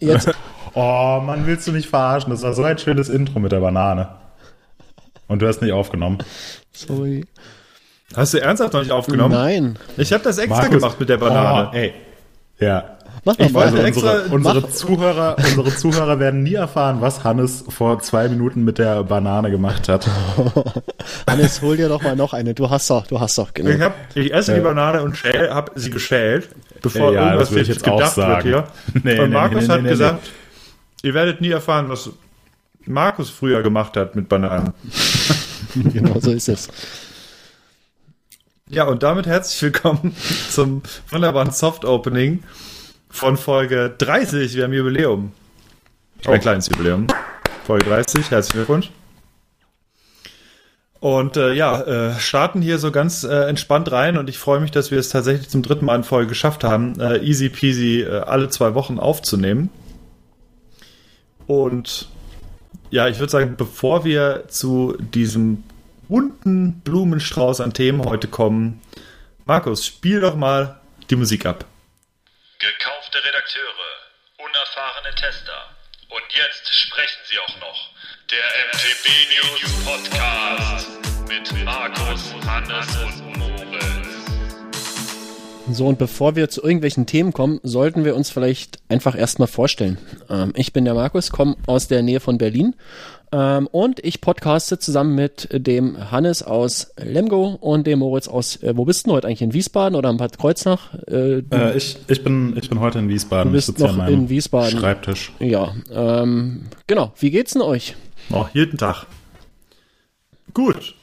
Jetzt. Oh, Mann, willst du mich verarschen? Das war so ein schönes Intro mit der Banane. Und du hast nicht aufgenommen. Sorry. Hast du ernsthaft noch nicht aufgenommen? Nein. Ich habe das extra Markus. gemacht mit der Banane. Oh, ey. Ja. Mach Ich mal. wollte Also extra- unsere, unsere, mach- Zuhörer, unsere Zuhörer werden nie erfahren, was Hannes vor zwei Minuten mit der Banane gemacht hat. Hannes, hol dir doch mal noch eine. Du hast doch, du hast doch, genau. Ich, hab, ich esse die Banane und schäl, habe sie geschält, bevor Ja, irgendwas das würde ich jetzt jetzt auch gedacht sagen. wird hier. Nee, und nee, Markus nee, hat nee, nee, gesagt, ihr werdet nie erfahren, was Markus früher gemacht hat mit Bananen. genau so ist es. Ja, und damit herzlich willkommen zum wunderbaren Soft Opening von Folge 30. Wir haben Jubiläum. Ein kleines Jubiläum. Folge 30. Herzlichen Glückwunsch. Und äh, ja, äh, starten hier so ganz äh, entspannt rein und ich freue mich, dass wir es tatsächlich zum dritten Mal in Folge geschafft haben, äh, easy peasy äh, alle zwei Wochen aufzunehmen. Und ja, ich würde sagen, bevor wir zu diesem bunten Blumenstrauß an Themen heute kommen, Markus, spiel doch mal die Musik ab. Gekaufte Redakteure, unerfahrene Tester. Und jetzt sprechen sie auch noch. Der MTB News Podcast mit Markus, Hannes und Moritz. So, und bevor wir zu irgendwelchen Themen kommen, sollten wir uns vielleicht einfach erstmal vorstellen. Ähm, ich bin der Markus, komme aus der Nähe von Berlin ähm, und ich podcaste zusammen mit dem Hannes aus Lemgo und dem Moritz aus, äh, wo bist du denn heute eigentlich, in Wiesbaden oder in Bad Kreuznach? Äh, du, Äh, ich, ich, bin, ich bin heute in Wiesbaden. Du bist ich sitze hier noch an meinem in Wiesbaden. Schreibtisch. ja, ähm, genau. Wie geht's denn euch? Oh, jeden Tag. Gut.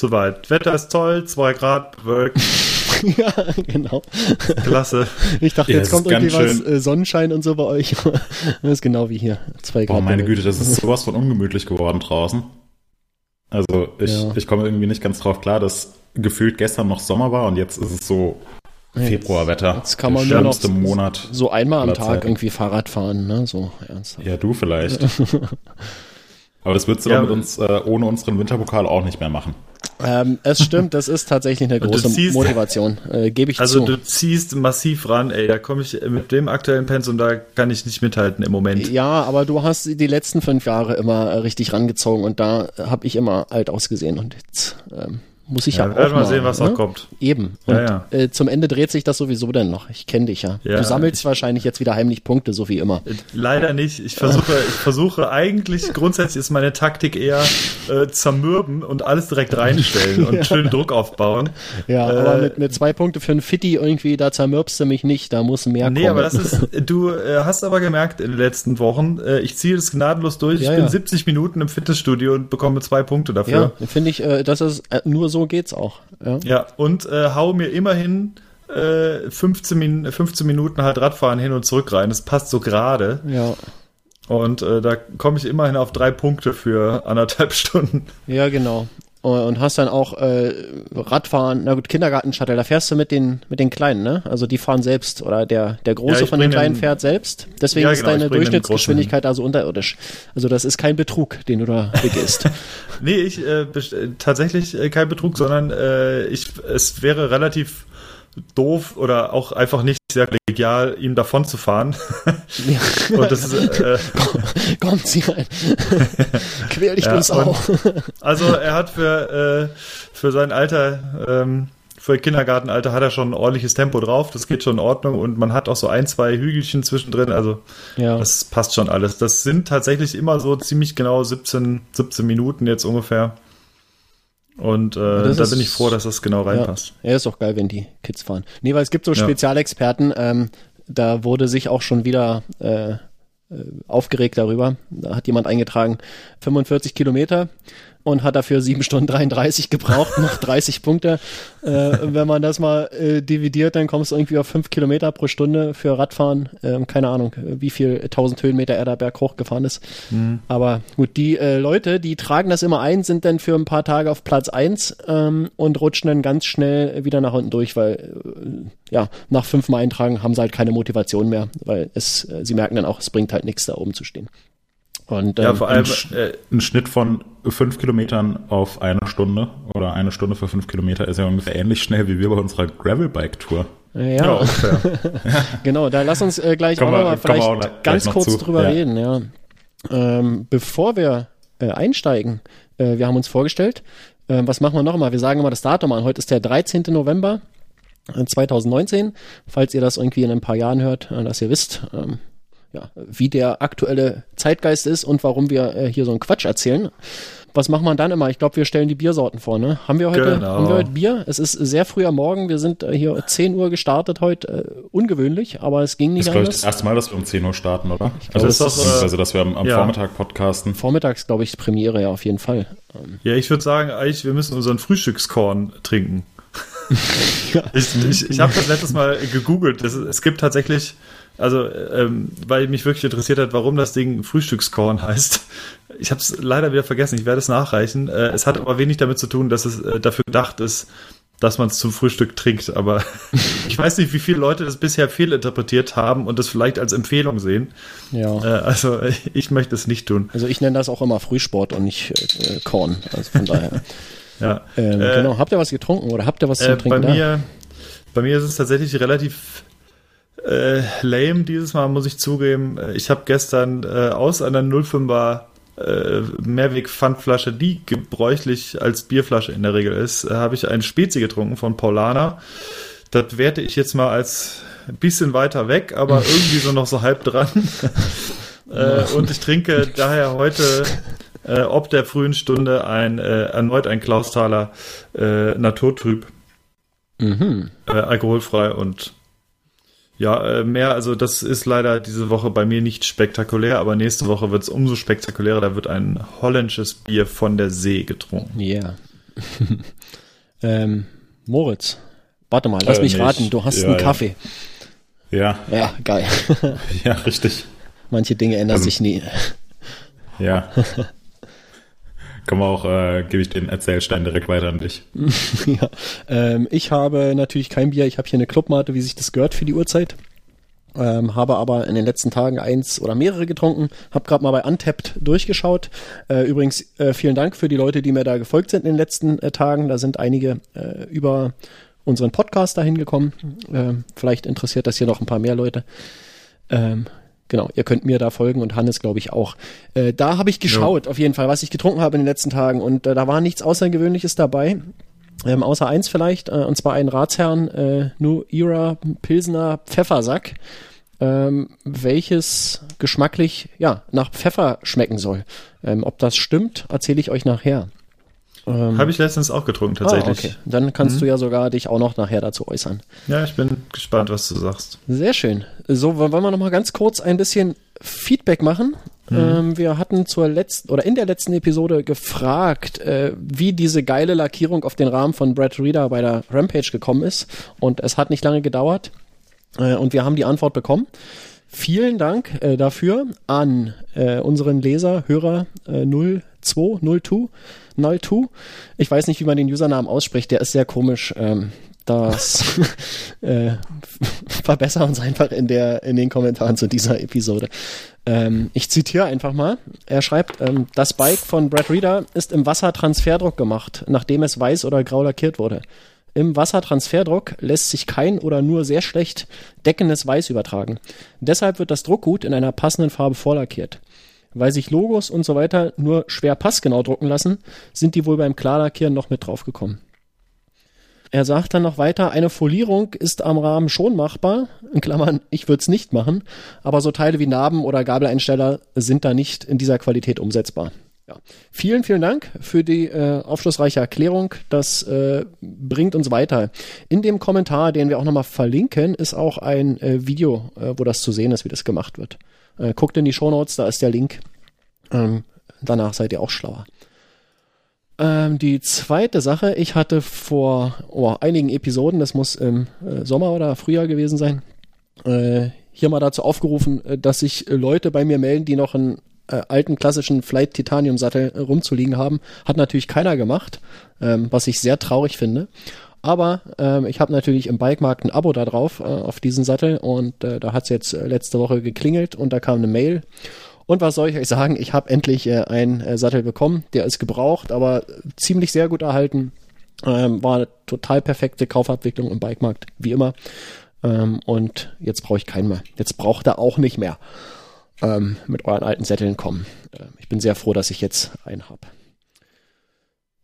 Soweit. Wetter ist toll, 2 Grad, bewölkt, ja, genau. klasse. Ich dachte, Ja, jetzt kommt irgendwie was, schön- äh, Sonnenschein und so bei euch. das ist genau wie hier. Zwei Grad. Oh, meine Güte, das ist sowas von ungemütlich geworden draußen. Also, ich, Ja. ich komme irgendwie nicht ganz drauf klar, dass gefühlt gestern noch Sommer war und jetzt ist es so Februarwetter. jetzt kann man der nur noch Monat. So einmal am Tag Zeiten. irgendwie Fahrrad fahren, ne? So ernsthaft. Ja, du vielleicht. Aber das würdest du Ja, doch mit uns äh, ohne unseren Winterpokal auch nicht mehr machen. Ähm, es stimmt, das ist tatsächlich eine große ziehst- Motivation, äh, gebe ich Also zu. du ziehst massiv ran, ey. Da komme ich mit dem aktuellen Pensum, da kann ich nicht mithalten im Moment. ja, aber du hast die letzten fünf Jahre immer äh, richtig rangezogen und da habe ich immer alt ausgesehen und jetzt ähm, muss ich ja, Ja, auch werden mal, sehen, was ne? noch kommt. Eben. Und Ja, ja. Äh, zum Ende dreht sich das sowieso dann noch. Ich kenne dich ja. Ja, Du sammelst wahrscheinlich jetzt wieder heimlich Punkte, so wie immer. Leider nicht. Ich versuche, ich versuche eigentlich, grundsätzlich ist meine Taktik eher äh, zermürben und alles direkt reinstellen und schön Druck aufbauen. Ja, Äh, aber mit, mit zwei Punkte für ein Fitti irgendwie, da zermürbst du mich nicht, da muss mehr Nee, kommen. aber das ist, du äh, hast aber gemerkt in den letzten Wochen, äh, ich ziehe das gnadenlos durch. Ja, ich bin ja. 70 Minuten im Fitnessstudio und bekomme zwei Punkte ja, dafür. finde ich, äh, das ist, äh, nur so geht's auch. Ja. Ja, und äh, hau mir immerhin äh, 15, Min 15 Minuten halt Radfahren hin und zurück rein. Das passt so gerade. Ja, Und äh, da komme ich immerhin auf drei Punkte für anderthalb Stunden. ja, genau. Und hast dann auch äh, Radfahren, na gut, Kindergarten-Shuttle, da fährst du mit den, mit den Kleinen, ne? Also die fahren selbst oder der, der Große Ja, von den Kleinen den- fährt selbst. Deswegen Ja, ist genau, ich deine Durchschnittsgeschwindigkeit also unterirdisch. Also das ist kein Betrug, den du da begehst. Nee, ich äh, äh, tatsächlich äh, kein Betrug, sondern äh, ich es wäre relativ doof oder auch einfach nicht sehr kollegial, ihm davon zu fahren. und das ist, äh, Komm, zieh rein. Quäl dich Ja, uns auch. also er hat für, äh, für sein Alter, ähm, für Kindergartenalter hat er schon ein ordentliches Tempo drauf, das geht schon in Ordnung und man hat auch so ein, zwei Hügelchen zwischendrin, also Ja. das passt schon alles. Das sind tatsächlich immer so ziemlich genau 17, 17 Minuten jetzt ungefähr. Und äh, da ist- bin ich froh, dass das genau Ja, reinpasst. ja, ist auch geil, wenn die Kids fahren. Nee, weil es gibt so Ja. Spezialexperten, ähm, da wurde sich auch schon wieder äh, äh, aufgeregt darüber. Da hat jemand eingetragen, 45 Kilometer und hat dafür 7 Stunden 33 gebraucht, noch 30 Punkte. Äh, wenn man das mal äh, dividiert, dann kommst du irgendwie auf 5 Kilometer pro Stunde für Radfahren. Ähm, keine Ahnung, wie viel 1000 Höhenmeter er da berghoch gefahren ist. Aber gut, die äh, Leute, die tragen das immer ein, sind dann für ein paar Tage auf Platz eins ähm, und rutschen dann ganz schnell wieder nach unten durch, weil äh, ja, nach fünfmal eintragen haben sie halt keine Motivation mehr, weil es, äh, sie merken dann auch, es bringt halt nichts, da oben zu stehen. Und ähm, Ja, vor allem, Ein, Sch äh, ein Schnitt von fünf Kilometern auf eine Stunde oder eine Stunde für fünf Kilometer ist ja ungefähr ähnlich schnell wie wir bei unserer Gravelbike-Tour. Ja, Ja, ungefähr. genau, da lass uns äh, gleich Kommen auch wir- noch mal kommen wir vielleicht auch gleich ganz noch kurz zu. drüber Ja. reden, ja. Ähm, bevor wir äh, einsteigen, äh, wir haben uns vorgestellt, äh, was machen wir noch mal? Wir sagen immer das Datum an. Heute ist der 13. November äh, 2019. Falls ihr das irgendwie in ein paar Jahren hört, äh, dass ihr wisst, ähm, ja, wie der aktuelle Zeitgeist ist und warum wir äh, hier so einen Quatsch erzählen. Was machen wir dann immer? Ich glaube, wir stellen die Biersorten vor, ne? Haben wir heute, Genau. haben wir heute Bier? Es ist sehr früh am Morgen. Wir sind äh, hier 10 Uhr gestartet heute. Äh, ungewöhnlich, aber es ging Das nicht ist, glaube ich, anders. das erste Mal, dass wir um 10 Uhr starten, oder? glaube, Also, es ist, äh, also dass wir am, am ja. Vormittag podcasten. Vormittags, glaube ich, Premiere, ja, auf jeden Fall. Ähm, Ja, ich würde sagen, eigentlich, wir müssen unseren Frühstückskorn trinken. ich ich, ich habe das letztes Mal gegoogelt. Das, es gibt tatsächlich, also, ähm, weil mich wirklich interessiert hat, warum das Ding Frühstückskorn heißt. Ich habe es leider wieder vergessen, ich werde es nachreichen. Äh, es hat aber wenig damit zu tun, dass es äh, dafür gedacht ist, dass man es zum Frühstück trinkt. Aber ich weiß nicht, wie viele Leute das bisher fehlinterpretiert haben und das vielleicht als Empfehlung sehen. ja. Äh, also, ich möchte es nicht tun. Also ich nenne das auch immer Frühsport und nicht äh, Korn. Also von daher. Ja. Ähm, Äh, genau. Habt ihr was getrunken oder habt ihr was zum Äh, bei Trinken da? mir, bei mir ist es tatsächlich relativ äh, lame dieses Mal, muss ich zugeben. Äh, Ich habe gestern äh, aus einer 05er äh, Mehrweg Pfandflasche, die gebräuchlich als Bierflasche in der Regel ist, äh, habe ich einen Spezi getrunken von Paulana. Das werte ich jetzt mal als ein bisschen weiter weg, aber irgendwie so noch so halb dran. äh, und ich trinke daher heute äh, ob der frühen Stunde ein äh, erneut ein Klausthaler äh, Naturtrüb Mhm. äh, alkoholfrei und ja, äh, mehr, also das ist leider diese Woche bei mir nicht spektakulär, aber nächste Woche wird es umso spektakulärer. Da wird ein holländisches Bier von der See getrunken. Yeah. ähm, Moritz, warte mal, lass Äh, mich nicht. raten. Du hast Ja, einen ja. Kaffee. Ja, Ja, geil. ja, richtig. Manche Dinge ändern Also- sich nie. Ja. Komm auch, äh, gebe ich den Erzählstein direkt weiter an dich. ja. ähm, ich habe natürlich kein Bier. Ich habe hier eine Clubmate, wie sich das gehört für die Uhrzeit. Ähm, habe aber in den letzten Tagen eins oder mehrere getrunken. Habe gerade mal bei Untapped durchgeschaut. Äh, übrigens äh, vielen Dank für die Leute, die mir da gefolgt sind in den letzten äh, Tagen. Da sind einige äh, über unseren Podcast dahin gekommen. Ähm, vielleicht interessiert das hier noch ein paar mehr Leute. Ähm, genau, ihr könnt mir da folgen und Hannes, glaube ich, auch. Äh, da habe ich geschaut, auf jeden Fall, was ich getrunken habe in den letzten Tagen. Und äh, da war nichts Außergewöhnliches dabei. Ähm, außer eins vielleicht, äh, und zwar ein Ratsherrn äh, New Era Pilsner Pfeffersack, ähm, welches geschmacklich ja nach Pfeffer schmecken soll. Ähm, ob das stimmt, erzähle ich euch nachher. Ähm, Habe ich letztens auch getrunken, ah, tatsächlich. okay. Dann kannst du ja sogar dich auch noch nachher dazu äußern. Ja, ich bin gespannt, was du sagst. Sehr schön. So, wollen wir noch mal ganz kurz ein bisschen Feedback machen. Ähm, wir hatten zur letzten oder in der letzten Episode gefragt, äh, wie diese geile Lackierung auf den Rahmen von Brad Reader bei der Rampage gekommen ist. Und es hat nicht lange gedauert. Äh, und wir haben die Antwort bekommen. Vielen Dank äh, dafür an äh, unseren Leser, Hörer äh, 0202, 02. Ich weiß nicht, wie man den Usernamen ausspricht, der ist sehr komisch. Ähm, das äh, verbessern uns einfach in der in den Kommentaren zu dieser Episode. Ähm, ich zitiere einfach mal. Er schreibt: ähm, Das Bike von Brad Reader ist im Wassertransferdruck gemacht, nachdem es weiß oder grau lackiert wurde. Im Wassertransferdruck lässt sich kein oder nur sehr schlecht deckendes Weiß übertragen. Deshalb wird das Druckgut in einer passenden Farbe vorlackiert. Weil sich Logos und so weiter nur schwer passgenau drucken lassen, sind die wohl beim Klarlackieren noch mit draufgekommen. Er sagt dann noch weiter, eine Folierung ist am Rahmen schon machbar, in Klammern, ich würde es nicht machen, aber so Teile wie Narben oder Gabeleinsteller sind da nicht in dieser Qualität umsetzbar. Ja. Vielen, vielen Dank für die äh, aufschlussreiche Erklärung. Das äh, bringt uns weiter. In dem Kommentar, den wir auch nochmal verlinken, ist auch ein äh, Video, äh, wo das zu sehen ist, wie das gemacht wird. Äh, guckt in die Shownotes, da ist der Link. Ähm, danach seid ihr auch schlauer. Ähm, die zweite Sache, ich hatte vor oh, einigen Episoden, das muss im äh, Sommer oder Frühjahr gewesen sein, äh, hier mal dazu aufgerufen, äh, dass sich äh, Leute bei mir melden, die noch einen äh, alten klassischen Flight Titanium Sattel rumzuliegen haben. Hat natürlich keiner gemacht, ähm, was ich sehr traurig finde. Aber ähm, ich habe natürlich im Bikemarkt ein Abo da drauf, äh, auf diesen Sattel und äh, da hat es jetzt äh, letzte Woche geklingelt und da kam eine Mail. Und was soll ich euch sagen? Ich habe endlich äh, einen äh, Sattel bekommen. Der ist gebraucht, aber ziemlich sehr gut erhalten. Ähm, war eine total perfekte Kaufabwicklung im Bikemarkt, wie immer. Ähm, und jetzt brauche ich keinen mehr. Jetzt braucht er auch nicht mehr ähm, mit euren alten Sätteln kommen. Ähm, ich bin sehr froh, dass ich jetzt einen habe.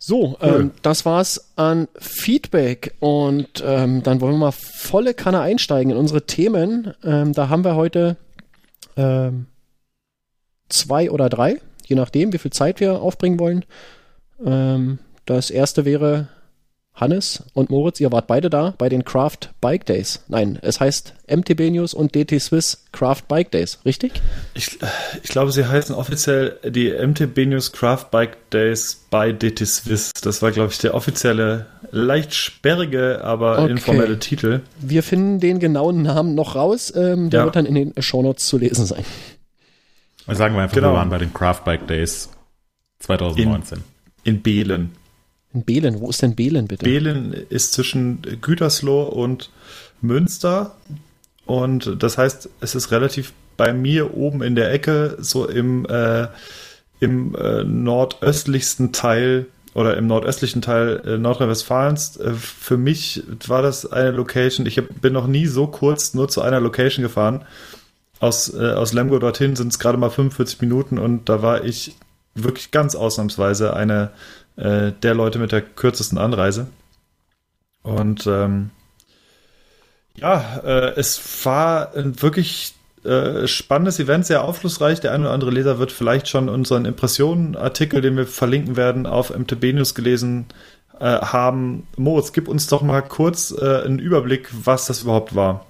So, cool. ähm, das war's an Feedback und ähm, dann wollen wir mal volle Kanne einsteigen in unsere Themen. Ähm, da haben wir heute ähm, zwei oder drei, je nachdem, wie viel Zeit wir aufbringen wollen. Ähm, das erste wäre Hannes und Moritz, ihr wart beide da bei den Craft Bike Days. Nein, es heißt MTB News und DT Swiss Craft Bike Days, richtig? Ich, ich glaube, sie heißen offiziell die MTB News Craft Bike Days bei DT Swiss. Das war, glaube ich, der offizielle, leicht sperrige, aber okay. informelle Titel. Wir finden den genauen Namen noch raus. Ähm, der ja. wird dann in den Shownotes zu lesen sein. Sagen wir einfach, genau. wir waren bei den Craft Bike Days 2019. In, in Behlen. In Behlen, wo ist denn Behlen bitte? Behlen ist zwischen Gütersloh und Münster. Und das heißt, es ist relativ bei mir oben in der Ecke, so im, äh, im äh, nordöstlichsten Teil oder im nordöstlichen Teil äh, Nordrhein-Westfalens. Äh, für mich war das eine Location. Ich hab, bin noch nie so kurz nur zu einer Location gefahren. Aus, äh, aus Lemgo dorthin sind es gerade mal 45 Minuten und da war ich wirklich ganz ausnahmsweise eine äh, der Leute mit der kürzesten Anreise. Und ähm, ja, äh, es war ein wirklich äh, spannendes Event, sehr aufschlussreich. Der eine oder andere Leser wird vielleicht schon unseren Impressionen-Artikel, den wir verlinken werden, auf MTB News gelesen äh, haben. Moritz, gib uns doch mal kurz äh, einen Überblick, was das überhaupt war.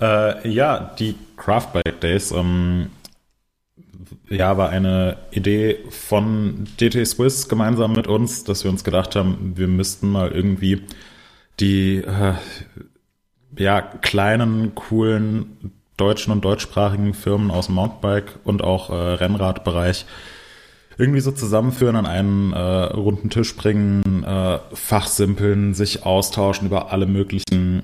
Äh, ja, die Craft Bike Days ähm, ja, war eine Idee von DT Swiss gemeinsam mit uns, dass wir uns gedacht haben, wir müssten mal irgendwie die äh, ja, kleinen, coolen deutschen und deutschsprachigen Firmen aus dem Mountainbike und auch äh, Rennradbereich irgendwie so zusammenführen, an einen äh, runden Tisch bringen, äh, fachsimpeln, sich austauschen über alle möglichen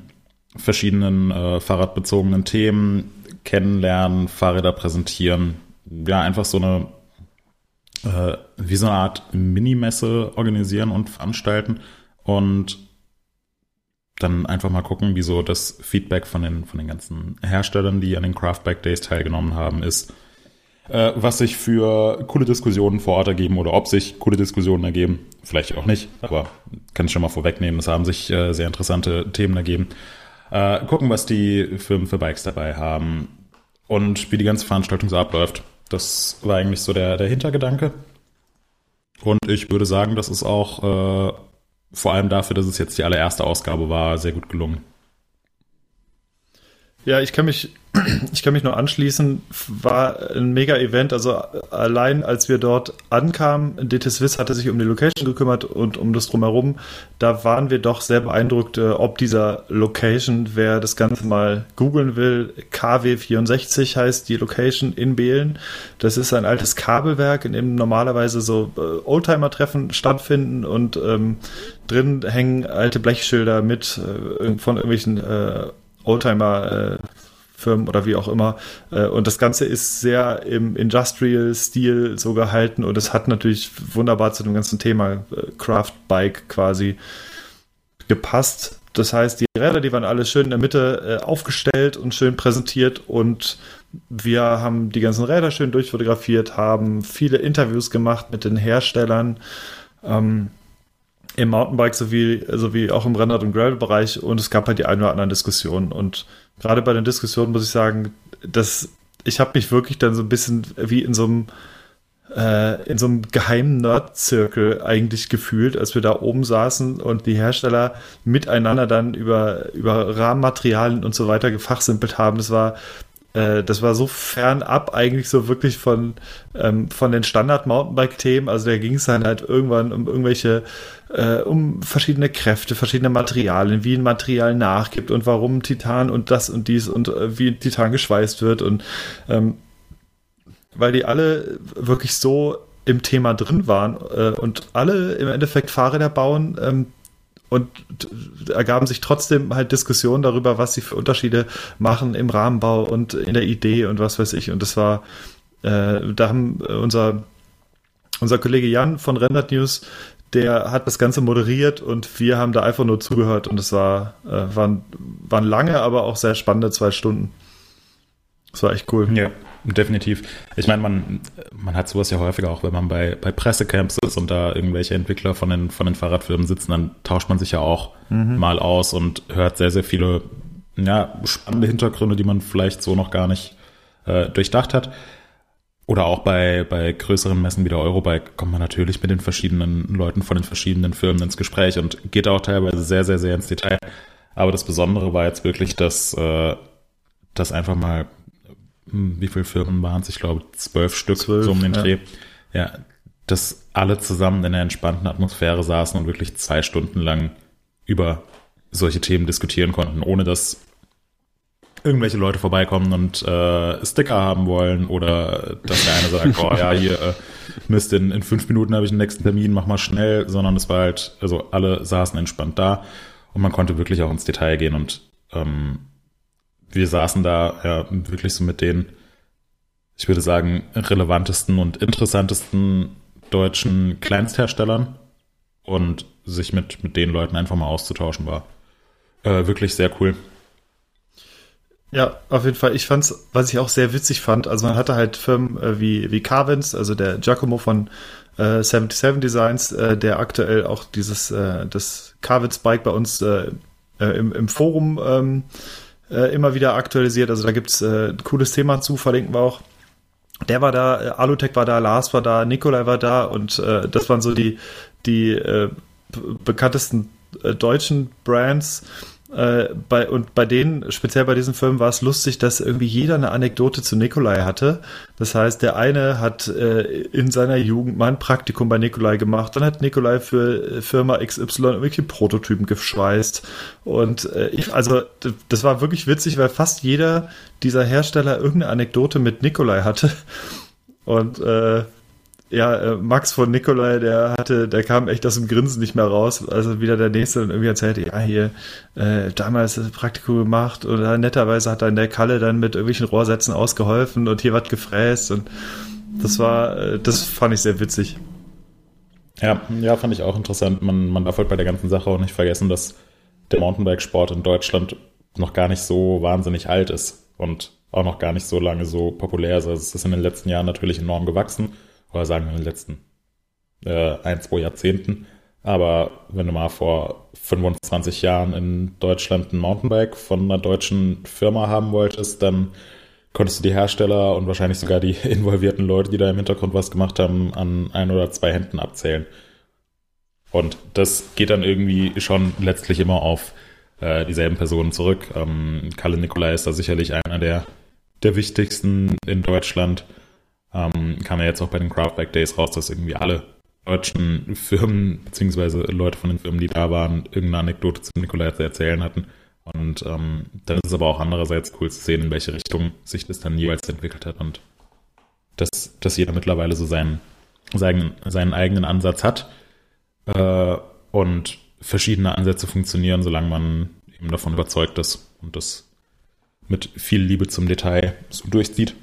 verschiedenen äh, fahrradbezogenen Themen, kennenlernen, Fahrräder präsentieren, ja, einfach so eine, äh, wie so eine Art Minimesse organisieren und veranstalten und dann einfach mal gucken, wie so das Feedback von den, von den ganzen Herstellern, die an den Craftback Days teilgenommen haben, ist, äh, was sich für coole Diskussionen vor Ort ergeben oder ob sich coole Diskussionen ergeben. Vielleicht auch nicht, aber kann ich schon mal vorwegnehmen, es haben sich äh, sehr interessante Themen ergeben. Äh, gucken, was die Firmen für Bikes dabei haben und wie die ganze Veranstaltung so abläuft. Das war eigentlich so der, der Hintergedanke. Und ich würde sagen, das ist auch äh, vor allem dafür, dass es jetzt die allererste Ausgabe war, sehr gut gelungen. Ja, ich kann mich ich kann mich nur anschließen, war ein Mega-Event. Also allein als wir dort ankamen, DT Swiss hatte sich um die Location gekümmert und um das drumherum. Da waren wir doch sehr beeindruckt, äh, ob dieser Location, wer das Ganze mal googeln will, KW64 heißt die Location in Behlen. Das ist ein altes Kabelwerk, in dem normalerweise so äh, Oldtimer-Treffen stattfinden und ähm, drin hängen alte Blechschilder mit äh, von irgendwelchen äh, Oldtimer äh, Firmen oder wie auch immer. Äh, und das Ganze ist sehr im Industrial-Stil so gehalten und es hat natürlich wunderbar zu dem ganzen Thema äh, Craft Bike quasi gepasst. Das heißt, die Räder, die waren alle schön in der Mitte äh, aufgestellt und schön präsentiert und wir haben die ganzen Räder schön durchfotografiert, haben viele Interviews gemacht mit den Herstellern. Ähm, im Mountainbike sowie, sowie auch im Rennrad- und Gravel-Bereich und es gab halt die ein oder anderen Diskussionen und gerade bei den Diskussionen muss ich sagen, dass ich habe mich wirklich dann so ein bisschen wie in so einem äh, in so einem geheimen Nerd-Zirkel eigentlich gefühlt, als wir da oben saßen und die Hersteller miteinander dann über, über Rahmenmaterialien und so weiter gefachsimpelt haben. Das war äh, das war so fernab eigentlich so wirklich von, ähm, von den Standard-Mountainbike-Themen. Also da ging es dann halt irgendwann um irgendwelche, äh, um verschiedene Kräfte, verschiedene Materialien, wie ein Material nachgibt und warum Titan und das und dies und äh, wie Titan geschweißt wird und ähm, weil die alle wirklich so im Thema drin waren äh, und alle im Endeffekt Fahrräder bauen, ähm, und ergaben sich trotzdem halt Diskussionen darüber, was sie für Unterschiede machen im Rahmenbau und in der Idee und was weiß ich. Und das war, äh, da haben unser unser Kollege Jan von Rendert News, der hat das Ganze moderiert und wir haben da einfach nur zugehört und es war, äh, waren, waren lange, aber auch sehr spannende zwei Stunden. Das war echt cool. Ja, definitiv. Ich meine, man, man hat sowas ja häufiger auch, wenn man bei, bei Pressecamps ist und da irgendwelche Entwickler von den, von den Fahrradfirmen sitzen, dann tauscht man sich ja auch mhm. mal aus und hört sehr, sehr viele ja, spannende Hintergründe, die man vielleicht so noch gar nicht äh, durchdacht hat. Oder auch bei, bei größeren Messen wie der Eurobike kommt man natürlich mit den verschiedenen Leuten von den verschiedenen Firmen ins Gespräch und geht auch teilweise sehr, sehr, sehr ins Detail. Aber das Besondere war jetzt wirklich, dass, äh, dass einfach mal, hm, wie viele Firmen waren es? Ich glaube, zwölf Stück zwölf, so um den ja. Dreh. Ja, dass alle zusammen in einer entspannten Atmosphäre saßen und wirklich zwei Stunden lang über solche Themen diskutieren konnten, ohne dass irgendwelche Leute vorbeikommen und äh, Sticker haben wollen oder dass der eine sagt, oh ja, hier äh, Mist, in, in fünf Minuten habe ich einen nächsten Termin, mach mal schnell, sondern es war halt, also alle saßen entspannt da und man konnte wirklich auch ins Detail gehen und ähm, wir saßen da ja wirklich so mit den, ich würde sagen, relevantesten und interessantesten deutschen Kleinstherstellern und sich mit, mit den Leuten einfach mal auszutauschen war äh, wirklich sehr cool. Ja, auf jeden Fall. Ich fand's, was ich auch sehr witzig fand, also man hatte halt Firmen äh, wie, wie Carvins, also der Giacomo von äh, 77 Designs, äh, der aktuell auch dieses, äh, das Carvins Bike bei uns äh, äh, im, im Forum ähm, äh, immer wieder aktualisiert. Also da gibt's äh, ein cooles Thema zu, verlinken wir auch. Der war da, äh, Alutech war da, Lars war da, Nikolai war da und äh, das waren so die, die äh, bekanntesten äh, deutschen Brands, äh, bei, und bei denen, speziell bei diesen Firmen, war es lustig, dass irgendwie jeder eine Anekdote zu Nikolai hatte. Das heißt, der eine hat äh, in seiner Jugend mal ein Praktikum bei Nikolai gemacht, dann hat Nikolai für äh, Firma XY irgendwelche Prototypen geschweißt. Und äh, ich, also, das war wirklich witzig, weil fast jeder dieser Hersteller irgendeine Anekdote mit Nikolai hatte. Und äh, ja, äh, Max von Nikolai, der hatte, der kam echt aus dem Grinsen nicht mehr raus. Also wieder der nächste dann irgendwie erzählte, ja, hier, äh, damals das Praktikum gemacht oder netterweise hat dann der Kalle dann mit irgendwelchen Rohrsätzen ausgeholfen und hier was gefräst und das war, äh, das fand ich sehr witzig. Ja, ja, fand ich auch interessant. Man, man darf halt bei der ganzen Sache auch nicht vergessen, dass der Mountainbike-Sport in Deutschland noch gar nicht so wahnsinnig alt ist und auch noch gar nicht so lange so populär ist. Also es ist in den letzten Jahren natürlich enorm gewachsen oder sagen wir in den letzten äh, ein, zwei Jahrzehnten. Aber wenn du mal vor 25 Jahren in Deutschland ein Mountainbike von einer deutschen Firma haben wolltest, dann konntest du die Hersteller und wahrscheinlich sogar die involvierten Leute, die da im Hintergrund was gemacht haben, an ein oder zwei Händen abzählen. Und das geht dann irgendwie schon letztlich immer auf äh, dieselben Personen zurück. Ähm, Kalle Nikolai ist da sicherlich einer der, der wichtigsten in Deutschland ähm, kam ja jetzt auch bei den Craftback Days raus, dass irgendwie alle deutschen Firmen, beziehungsweise Leute von den Firmen, die da waren, irgendeine Anekdote zu Nikolai zu erzählen hatten. Und ähm, dann ist es aber auch andererseits cool zu sehen, in welche Richtung sich das dann jeweils entwickelt hat und dass, dass jeder mittlerweile so seinen, seinen, seinen eigenen Ansatz hat äh, und verschiedene Ansätze funktionieren, solange man eben davon überzeugt ist und das mit viel Liebe zum Detail so durchzieht.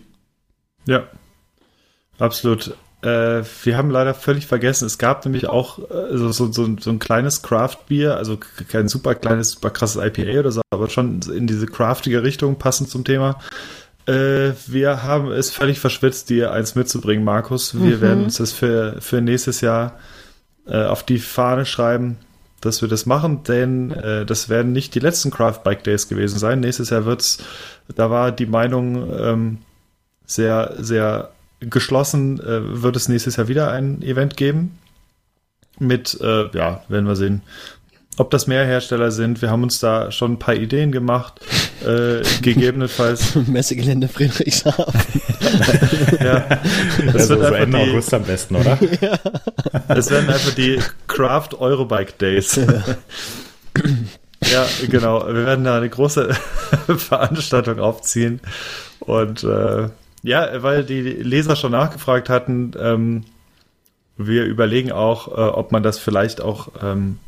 Ja, Absolut. Äh, wir haben leider völlig vergessen, es gab nämlich auch äh, so, so, so, so ein kleines Craft-Bier, also kein super kleines, super krasses IPA oder so, aber schon in diese craftige Richtung passend zum Thema. Äh, wir haben es völlig verschwitzt, dir eins mitzubringen, Markus. Wir mhm. werden uns das für, für nächstes Jahr äh, auf die Fahne schreiben, dass wir das machen, denn äh, das werden nicht die letzten Craft Bike Days gewesen sein. Nächstes Jahr wird's, da war die Meinung ähm, sehr, sehr geschlossen äh, wird es nächstes Jahr wieder ein Event geben. Mit, äh, ja, werden wir sehen, ob das mehr Hersteller sind. Wir haben uns da schon ein paar Ideen gemacht. Äh, gegebenenfalls. Messegelände Friedrichshafen. ja. Das also wird so Ende die, August am besten, oder? ja. Das werden einfach die Craft Eurobike Days. ja, genau. Wir werden da eine große Veranstaltung aufziehen. Und äh, ja, weil die Leser schon nachgefragt hatten, ähm, wir überlegen auch, äh, ob man das vielleicht auch ähm,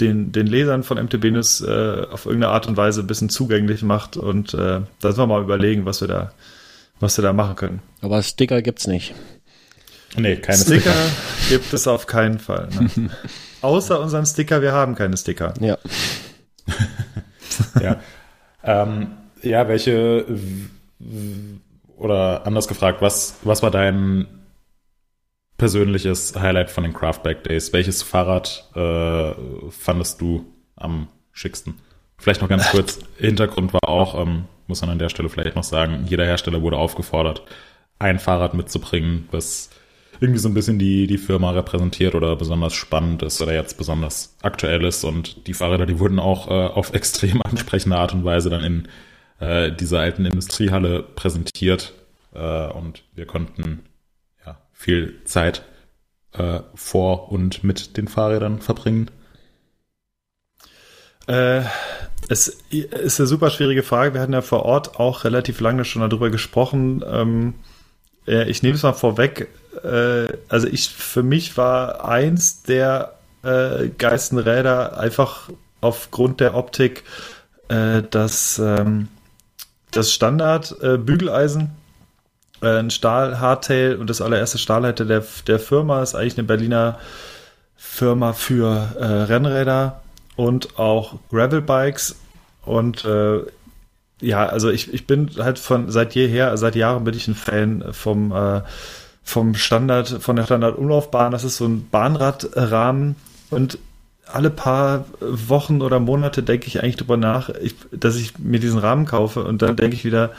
den, den Lesern von MTB News äh, auf irgendeine Art und Weise ein bisschen zugänglich macht und äh, da sollen wir mal überlegen, was wir da, was wir da machen können. Aber Sticker gibt's nicht. Nee, keine Sticker, gibt es auf keinen Fall. Ne? Außer unseren Sticker, wir haben keine Sticker. Ja. ja. Ähm, ja, welche oder anders gefragt, was, was war dein persönliches Highlight von den Craftback Days? Welches Fahrrad äh, fandest du am schicksten? Vielleicht noch ganz kurz, Hintergrund war auch, ähm, muss man an der Stelle vielleicht noch sagen, jeder Hersteller wurde aufgefordert, ein Fahrrad mitzubringen, was irgendwie so ein bisschen die, die Firma repräsentiert oder besonders spannend ist oder jetzt besonders aktuell ist. Und die Fahrräder, die wurden auch äh, auf extrem ansprechende Art und Weise dann in äh, dieser alten Industriehalle präsentiert. Äh, und wir konnten ja viel Zeit äh, vor und mit den Fahrrädern verbringen. Äh, es ist eine super schwierige Frage. Wir hatten ja vor Ort auch relativ lange schon darüber gesprochen. Ähm, ich nehme es mal vorweg äh, also ich, für mich war eins der äh, geilsten Räder einfach aufgrund der Optik äh, das, ähm, das Standard äh, äh, ein Stahl Hardtail und das allererste Stahlleiter der, der Firma ist eigentlich eine Berliner Firma für äh, Rennräder und auch Gravelbikes und äh, ja, also ich, ich bin halt von seit jeher, seit Jahren bin ich ein Fan vom äh, vom Standard, von der Standardumlaufbahn. Das ist so ein Bahnradrahmen und alle paar Wochen oder Monate denke ich eigentlich drüber nach, ich, dass ich mir diesen Rahmen kaufe und dann denke ich wieder,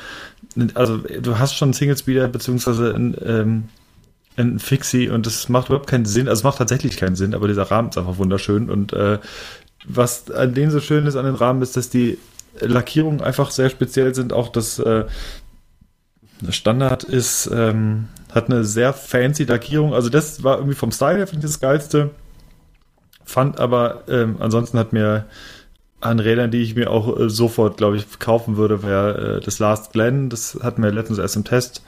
also du hast schon einen Single Speeder beziehungsweise ein, ähm, Fixie und das macht überhaupt keinen Sinn, also es macht tatsächlich keinen Sinn, aber dieser Rahmen ist einfach wunderschön und äh, was an denen so schön ist an den Rahmen ist, dass die Lackierungen einfach sehr speziell sind, auch das äh, Standard ist, ähm, hat eine sehr fancy Lackierung. Also das war irgendwie vom Style her, finde ich das Geilste. Fand aber, ähm, ansonsten hat mir an Rädern, die ich mir auch äh, sofort, glaube ich, kaufen würde, wäre äh, das Last Glen. Das hatten wir letztens erst im Test.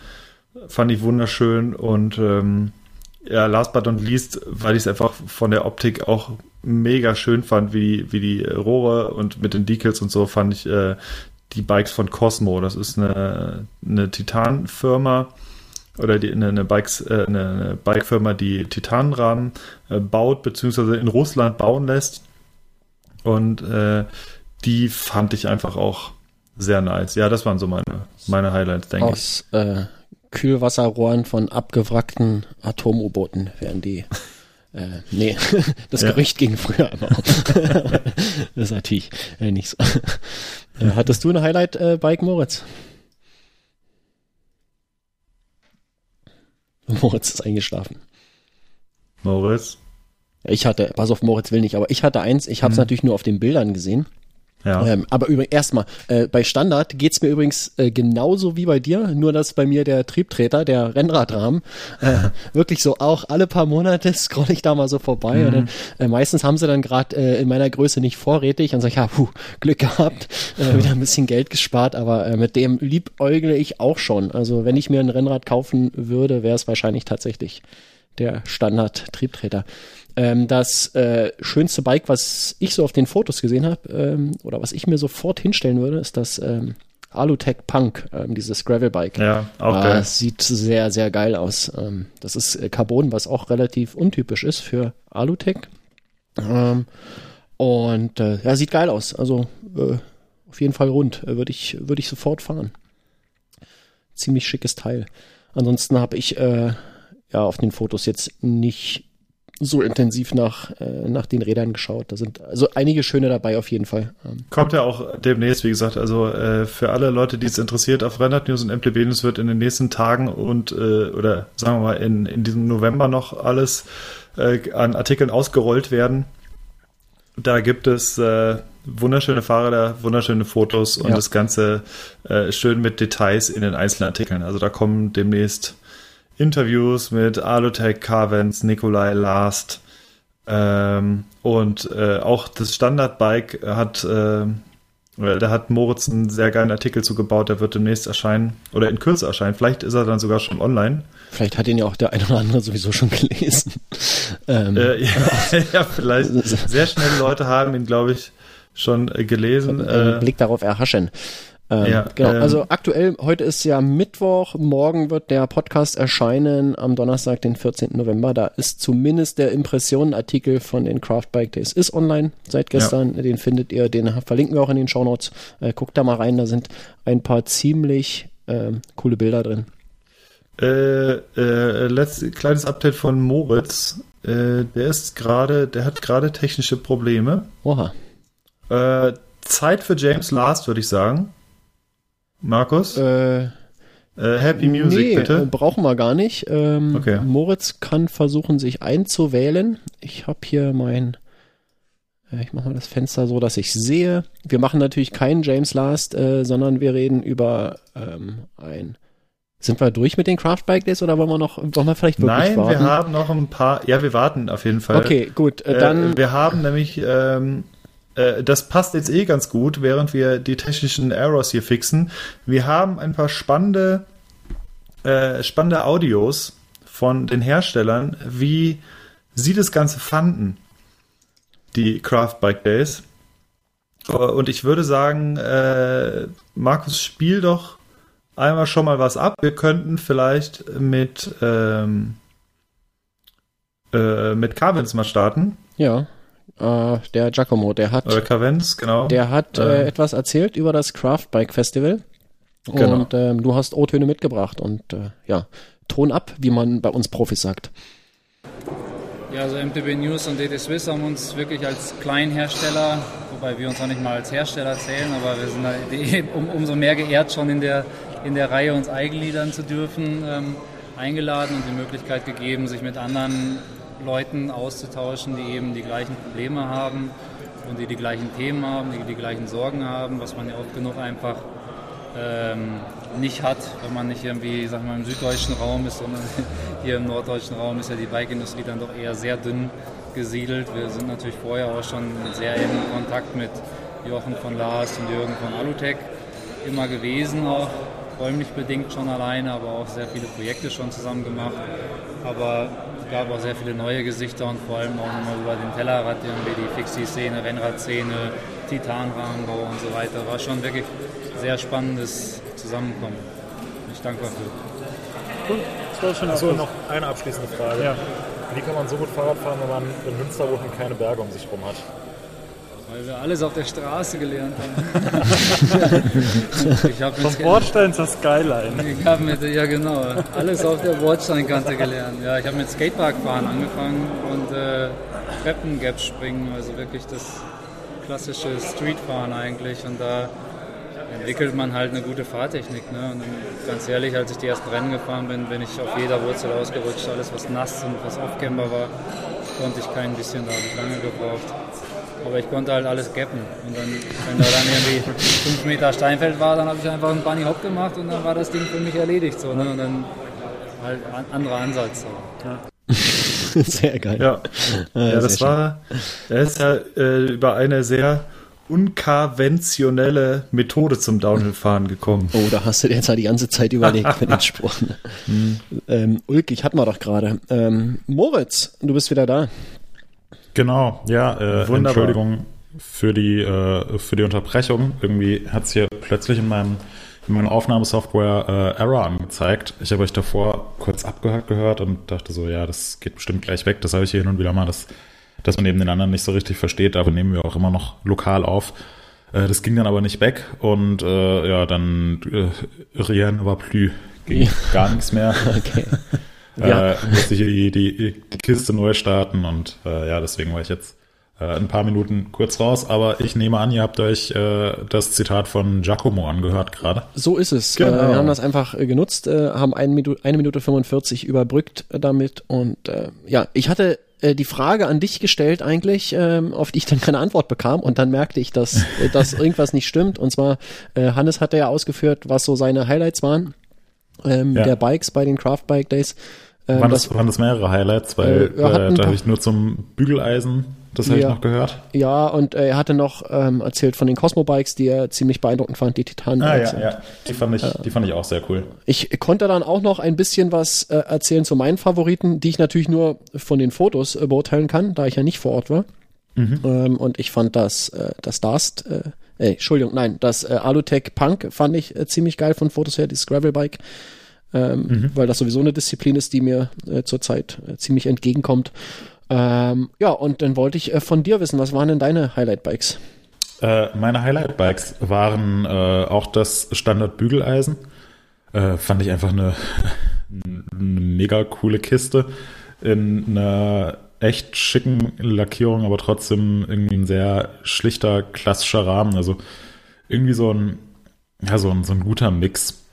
Fand ich wunderschön und ähm, ja, last but not least, weil ich es einfach von der Optik auch mega schön fand, wie, wie die Rohre und mit den Decals und so, fand ich äh, die Bikes von Cosmo. Das ist eine, eine Titan-Firma oder die, eine, eine, Bikes, äh, eine, Bike-Firma, die Titanrahmen äh, baut, beziehungsweise in Russland bauen lässt. Und äh, die fand ich einfach auch sehr nice. Ja, das waren so meine, meine Highlights, denke Aus, ich. Aus äh, Kühlwasserrohren von abgewrackten Atom-U-Booten werden die Äh, nee, das ja. Gerücht ging früher immer. das ist natürlich äh, nicht so. Äh, hattest du ein Highlight-Bike, äh, Moritz? Moritz ist eingeschlafen. Moritz? Ich hatte, pass auf, Moritz will nicht, aber ich hatte eins, ich habe es mhm. natürlich nur auf den Bildern gesehen. Ja. Ähm, aber übrigens erstmal, äh, bei Standard geht's mir übrigens äh, genauso wie bei dir, nur dass bei mir der Triebtreter, der Rennradrahmen, äh, wirklich so auch alle paar Monate scroll ich da mal so vorbei. Mhm. Und dann, äh, meistens haben sie dann gerade äh, in meiner Größe nicht vorrätig und sag ich, ja, puh, Glück gehabt, äh, wieder ein bisschen Geld gespart, aber äh, mit dem liebäugle ich auch schon. Also wenn ich mir ein Rennrad kaufen würde, wäre es wahrscheinlich tatsächlich der Standard-Triebtreter. Ähm, das äh, schönste Bike, was ich so auf den Fotos gesehen habe, ähm, oder was ich mir sofort hinstellen würde, ist das ähm, Alutech Punk, ähm, dieses Gravel-Bike. Ja, auch äh, geil. Sieht sehr, sehr geil aus. Ähm, das ist äh, Carbon, was auch relativ untypisch ist für Alutech. Ähm, und äh, ja, sieht geil aus. Also äh, auf jeden Fall rund. Äh, würde ich, würde ich sofort fahren. Ziemlich schickes Teil. Ansonsten habe ich äh, ja auf den Fotos jetzt nicht so intensiv nach, äh, nach den Rädern geschaut. Da sind also einige schöne dabei auf jeden Fall. Ähm. Kommt ja auch demnächst, wie gesagt, also äh, für alle Leute, die es interessiert, auf Rennrad News und MTB News wird in den nächsten Tagen und äh, oder sagen wir mal in, in diesem November noch alles äh, an Artikeln ausgerollt werden. Da gibt es äh, wunderschöne Fahrräder, wunderschöne Fotos und ja. das Ganze äh, schön mit Details in den einzelnen Artikeln. Also da kommen demnächst Interviews mit Alutech, Carvens, Nikolai Last ähm, und äh, auch das Standardbike hat äh, da hat Moritz einen sehr geilen Artikel zugebaut, der wird demnächst erscheinen oder in Kürze erscheinen. Vielleicht ist er dann sogar schon online. Vielleicht hat ihn ja auch der ein oder andere sowieso schon gelesen. Ähm. Äh, ja, ja, vielleicht. Sehr schnelle Leute haben ihn, glaube ich, schon äh, gelesen. Einen äh, Blick darauf erhaschen. Ähm, Ja, genau. ähm, also aktuell, heute ist ja Mittwoch, morgen wird der Podcast erscheinen am Donnerstag, den 14. November. Da ist zumindest der Impressionenartikel von den Craft Bike Days ist online seit gestern. Den findet ihr, den verlinken wir auch in den Shownotes. Äh, guckt da mal rein, da sind ein paar ziemlich ähm, coole Bilder drin. Äh, äh, letzt, kleines Update von Moritz. Äh, der ist gerade, der hat gerade technische Probleme. Oha. Äh, Zeit für James Last, würde ich sagen. Markus, Äh, äh, Happy Music nee, äh, bitte. brauchen wir gar nicht. Ähm, Okay. Moritz kann versuchen, sich einzuwählen. Ich habe hier mein, äh, ich mache mal das Fenster so, dass ich sehe. Wir machen natürlich keinen James Last, äh, sondern wir reden über ähm, ein. Sind wir durch mit den Craft Bike Days oder wollen wir noch, wollen wir vielleicht wirklich Nein, warten? wir haben noch ein paar. Ja, wir warten auf jeden Fall. okay, gut, äh, Äh, dann wir haben nämlich, ähm, äh, das passt jetzt eh ganz gut, während wir die technischen Errors hier fixen. Wir haben ein paar spannende, äh, spannende Audios von den Herstellern, wie sie das Ganze fanden, die Craft Bike Days. Äh, Und ich würde sagen, äh, Markus, spiel doch einmal schon mal was ab. Wir könnten vielleicht mit, ähm, äh, mit Carvins mal starten. ja, äh, der Giacomo, der hat Oder Cavenz, genau. Der hat äh, Äh. etwas erzählt über das Craft Bike Festival. Genau. Und ähm, du hast O-Töne mitgebracht und äh, ja, Ton ab, wie man bei uns Profis sagt. Ja, also MTB News und DT Swiss haben uns wirklich als Kleinhersteller, wobei wir uns auch nicht mal als Hersteller zählen, aber wir sind die, um, umso mehr geehrt, schon in der, in der Reihe uns Eigenliedern zu dürfen, ähm, eingeladen und die Möglichkeit gegeben, sich mit anderen Leuten auszutauschen, die eben die gleichen Probleme haben und die die gleichen Themen haben, die die gleichen Sorgen haben, was man ja oft genug einfach ähm, nicht hat, wenn man nicht irgendwie, sag mal, im süddeutschen Raum ist, sondern hier im norddeutschen Raum ist ja die Bike-Industrie dann doch eher sehr dünn gesiedelt. Wir sind natürlich vorher auch schon sehr engen Kontakt mit Jochen von Lars und Jürgen von Alutech immer gewesen, auch räumlich bedingt schon alleine, aber auch sehr viele Projekte schon zusammen gemacht. Aber gab auch sehr viele neue Gesichter und vor allem auch nochmal über den Tellerrad irgendwie die Fixie-Szene, Rennradszene, Titanrahmenbau und so weiter. War schon wirklich sehr spannendes Zusammenkommen. Bin ich dankbar für. Achso, noch eine abschließende Frage. Wie kann man so gut Fahrrad fahren, wenn man in Münsterboden keine Berge um sich rum hat? Weil wir alles auf der Straße gelernt haben. ich Vom Bordstein zur Skyline. Ich habe mit, ja genau, alles auf der Bordsteinkante gelernt. Ja, ich habe mit Skateparkfahren angefangen und äh, Treppengaps springen, also wirklich das klassische Streetfahren eigentlich. Und da entwickelt man halt eine gute Fahrtechnik. Ne? Und ganz ehrlich, als ich die ersten Rennen gefahren bin, bin ich auf jeder Wurzel ausgerutscht. Alles, was nass und was aufkämmbar war, konnte ich kein bisschen, da habe ich lange gebraucht. Aber ich konnte halt alles gappen. Und dann, wenn da dann irgendwie 5 Meter Steinfeld war, dann habe ich einfach einen Bunny Hop gemacht und dann war das Ding für mich erledigt. So, ne? Und dann halt ein anderer Ansatz. So. sehr geil. Ja, ja sehr das schön. war, er ist ja äh, über eine sehr unkonventionelle Methode zum Downhill-Fahren gekommen. Oh, da hast du dir jetzt halt die ganze Zeit überlegt für den Spruch. Ne? Hm. ähm, ulkig hatten wir doch gerade. Ähm, Moritz, du bist wieder da. Genau, ja, äh, Wunderbar. Entschuldigung für die, äh, für die Unterbrechung. Irgendwie hat es hier plötzlich in meinem in meiner Aufnahmesoftware äh, Error angezeigt. Ich habe euch davor kurz abgehört gehört und dachte so, ja, das geht bestimmt gleich weg. Das habe ich hier hin und wieder mal, dass, dass man eben den anderen nicht so richtig versteht, aber nehmen wir auch immer noch lokal auf. Äh, das ging dann aber nicht weg und äh, ja, dann äh, rien war plus. Ging gar nichts mehr. Okay. Ja. Äh, musste ich die, die, Kiste neu starten und äh, ja, deswegen war ich jetzt äh, ein paar Minuten kurz raus. Aber ich nehme an, ihr habt euch äh, das Zitat von Giacomo angehört gerade. So ist es. Genau. Äh, wir haben das einfach äh, genutzt, äh, haben eine Minute, eine Minute 45 überbrückt äh, damit. Und äh, ja, ich hatte äh, die Frage an dich gestellt eigentlich, ähm, auf die ich dann keine Antwort bekam. Und dann merkte ich, dass, äh, dass irgendwas nicht stimmt. Und zwar, äh, Hannes hatte ja ausgeführt, was so seine Highlights waren. Ähm, Ja. Der Bikes bei den Craft Bike Days. Ähm, Waren das, das, waren das mehrere Highlights, weil Äh, äh, da habe ich nur zum Bügeleisen, das habe Ja. ich noch gehört. ja, und äh, er hatte noch ähm, erzählt von den Cosmo Bikes, die er ziemlich beeindruckend fand, die Titan Ah ja, ja. Die fand ich, die fand ich auch sehr cool. Ich konnte dann auch noch ein bisschen was äh, erzählen zu meinen Favoriten, die ich natürlich nur von den Fotos äh, beurteilen kann, da ich ja nicht vor Ort war. Ähm, und ich fand das, äh, das Darst äh, Entschuldigung, nein, das äh, Alutech Punk fand ich äh, ziemlich geil von Fotos her, dieses Gravelbike. Ähm, mhm. Weil das sowieso eine Disziplin ist, die mir äh, zurzeit äh, ziemlich entgegenkommt. Ähm, ja, und dann wollte ich äh, von dir wissen, was waren denn deine Highlight-Bikes? Äh, meine Highlight-Bikes waren auch das Standard-Bügeleisen. Fand ich einfach eine, eine mega coole Kiste in einer echt schicken Lackierung, aber trotzdem irgendwie ein sehr schlichter, klassischer Rahmen. Also irgendwie so ein, ja, so ein, so ein guter Mix.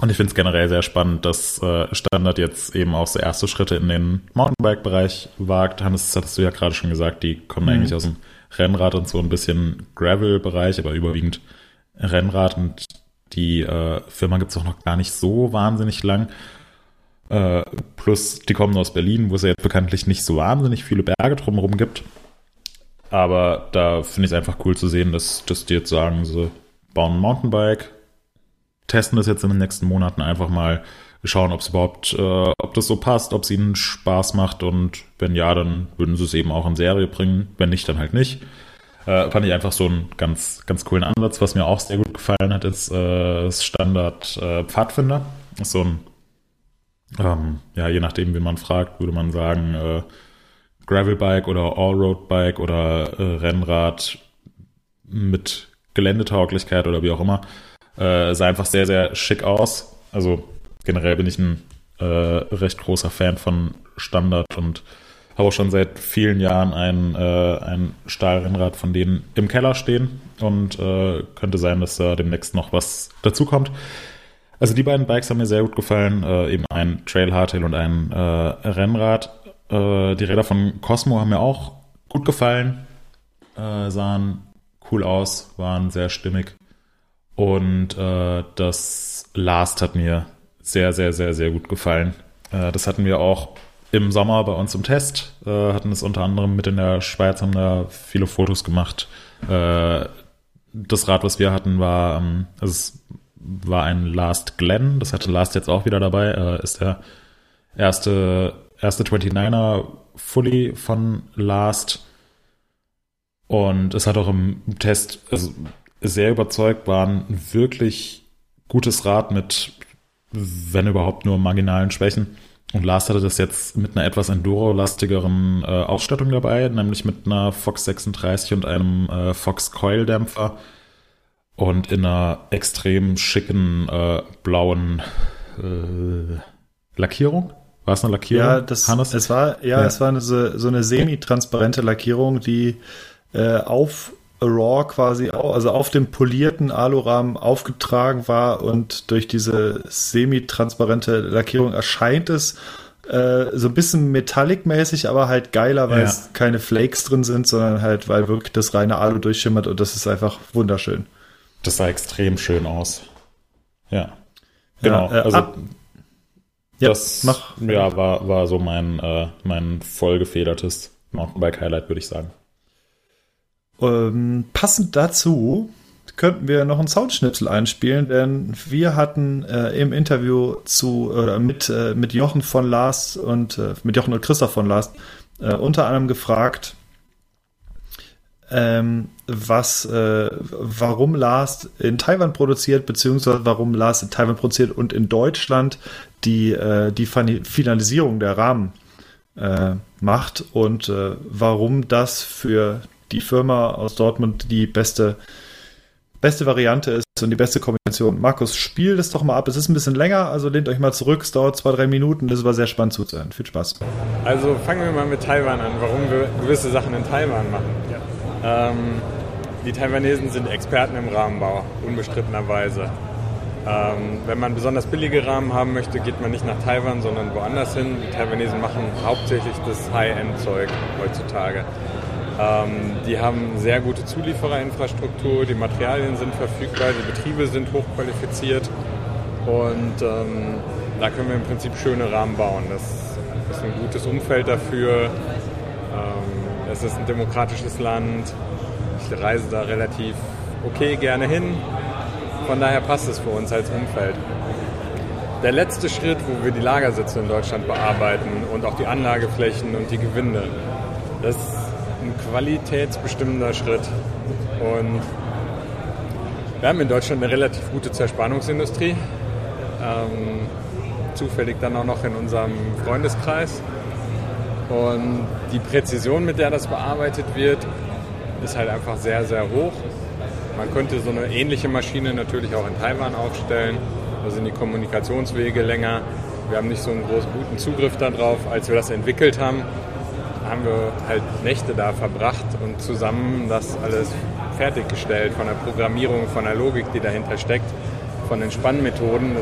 Und ich finde es generell sehr spannend, dass äh, Standard jetzt eben auch so erste Schritte in den Mountainbike-Bereich wagt. Hannes, das hattest du ja gerade schon gesagt, die kommen mhm. eigentlich aus dem Rennrad und so ein bisschen Gravel-Bereich, aber überwiegend Rennrad. Und die äh, Firma gibt es auch noch gar nicht so wahnsinnig lang. Äh, plus, die kommen aus Berlin, wo es ja jetzt bekanntlich nicht so wahnsinnig viele Berge drumherum gibt. Aber da finde ich es einfach cool zu sehen, dass, dass die jetzt sagen, sie bauen ein Mountainbike, testen das jetzt in den nächsten Monaten einfach mal, schauen, ob es überhaupt, äh, ob das so passt, ob es ihnen Spaß macht und wenn ja, dann würden sie es eben auch in Serie bringen, wenn nicht, dann halt nicht. Äh, fand ich einfach so einen ganz, ganz coolen Ansatz. Was mir auch sehr gut gefallen hat, ist äh, das Standard äh, Pfadfinder. Das ist so ein ähm, ja, je nachdem, wie man fragt, würde man sagen, äh, Gravelbike oder Allroad-Bike oder äh, Rennrad mit Geländetauglichkeit oder wie auch immer. Äh, sah einfach sehr, sehr schick aus. Also generell bin ich ein äh, recht großer Fan von Standard und habe auch schon seit vielen Jahren ein, äh, ein Stahlrennrad von denen im Keller stehen und äh, könnte sein, dass da demnächst noch was dazukommt. Also die beiden Bikes haben mir sehr gut gefallen. Äh, eben ein Trail Hardtail und ein äh, Rennrad. Äh, die Räder von Cosmo haben mir auch gut gefallen. Äh, sahen cool aus, waren sehr stimmig. Und äh, das Last hat mir sehr, sehr, sehr, sehr gut gefallen. Äh, das hatten wir auch im Sommer bei uns im Test. hatten es unter anderem mit in der Schweiz, haben da viele Fotos gemacht. das Rad, was wir hatten, war, ähm, also es war ein Last Glenn, das hatte Last jetzt auch wieder dabei, äh, ist der erste, erste 29er Fully von Last. Und es hat auch im Test also sehr überzeugt, war ein wirklich gutes Rad mit, wenn überhaupt nur marginalen Schwächen. Und Last hatte das jetzt mit einer etwas Enduro-lastigeren äh, Ausstattung dabei, nämlich mit einer Fox 36 und einem äh, Fox Coil-Dämpfer und in einer extrem schicken äh, blauen äh, Lackierung. War es eine Lackierung? Ja, das, Hannes? es war, ja, ja, es war eine, so, eine semi-transparente Lackierung, die äh, auf Raw quasi, also auf dem polierten Alurahmen aufgetragen war und durch diese semi-transparente Lackierung erscheint es äh, so ein bisschen metallic-mäßig, aber halt geiler, weil ja. es keine Flakes drin sind, sondern halt, weil wirklich das reine Alu durchschimmert und das ist einfach wunderschön. Das sah extrem schön aus. Ja. Genau. Ja, äh, also ab. das mach. Ja, war, war so mein, äh, mein vollgefedertes Mountainbike-Highlight, würde ich sagen. Ähm, passend dazu könnten wir noch einen Soundschnipsel einspielen, denn wir hatten äh, im Interview zu oder mit, äh, mit Jochen von Lars und äh, mit Jochen und Christoph von Lars äh, unter anderem gefragt, ähm, was, äh, warum Lars in Taiwan produziert, beziehungsweise warum Lars in Taiwan produziert und in Deutschland die, äh, die Finalisierung der Rahmen äh, macht und äh, warum das für die Firma aus Dortmund die beste, beste Variante ist und die beste Kombination. Markus, spiel das doch mal ab. Es ist ein bisschen länger, also lehnt euch mal zurück. Es dauert zwei, drei Minuten. Das war sehr spannend zuzuhören. Viel Spaß. Also fangen wir mal mit Taiwan an, warum wir gewisse Sachen in Taiwan machen. Ähm, die Taiwanesen sind Experten im Rahmenbau, unbestrittenerweise. Ähm, wenn man besonders billige Rahmen haben möchte, geht man nicht nach Taiwan, sondern woanders hin. Die Taiwanesen machen hauptsächlich das High-End-Zeug heutzutage. Ähm, die haben sehr gute Zuliefererinfrastruktur, die Materialien sind verfügbar, die Betriebe sind hochqualifiziert und ähm, da können wir im Prinzip schöne Rahmen bauen. Das ist ein gutes Umfeld dafür. Ähm, es ist ein demokratisches Land. Ich reise da relativ okay gerne hin. Von daher passt es für uns als Umfeld. Der letzte Schritt, wo wir die Lagersitze in Deutschland bearbeiten und auch die Anlageflächen und die Gewinde, das ist ein qualitätsbestimmender Schritt. Und Wir haben in Deutschland eine relativ gute Zerspannungsindustrie. Ähm, zufällig dann auch noch in unserem Freundeskreis. Und die Präzision, mit der das bearbeitet wird, ist halt einfach sehr, sehr hoch. Man könnte so eine ähnliche Maschine natürlich auch in Taiwan aufstellen. Da sind die Kommunikationswege länger. Wir haben nicht so einen großen guten Zugriff darauf. Als wir das entwickelt haben, haben wir halt Nächte da verbracht und zusammen das alles fertiggestellt von der Programmierung, von der Logik, die dahinter steckt, von den Spannmethoden.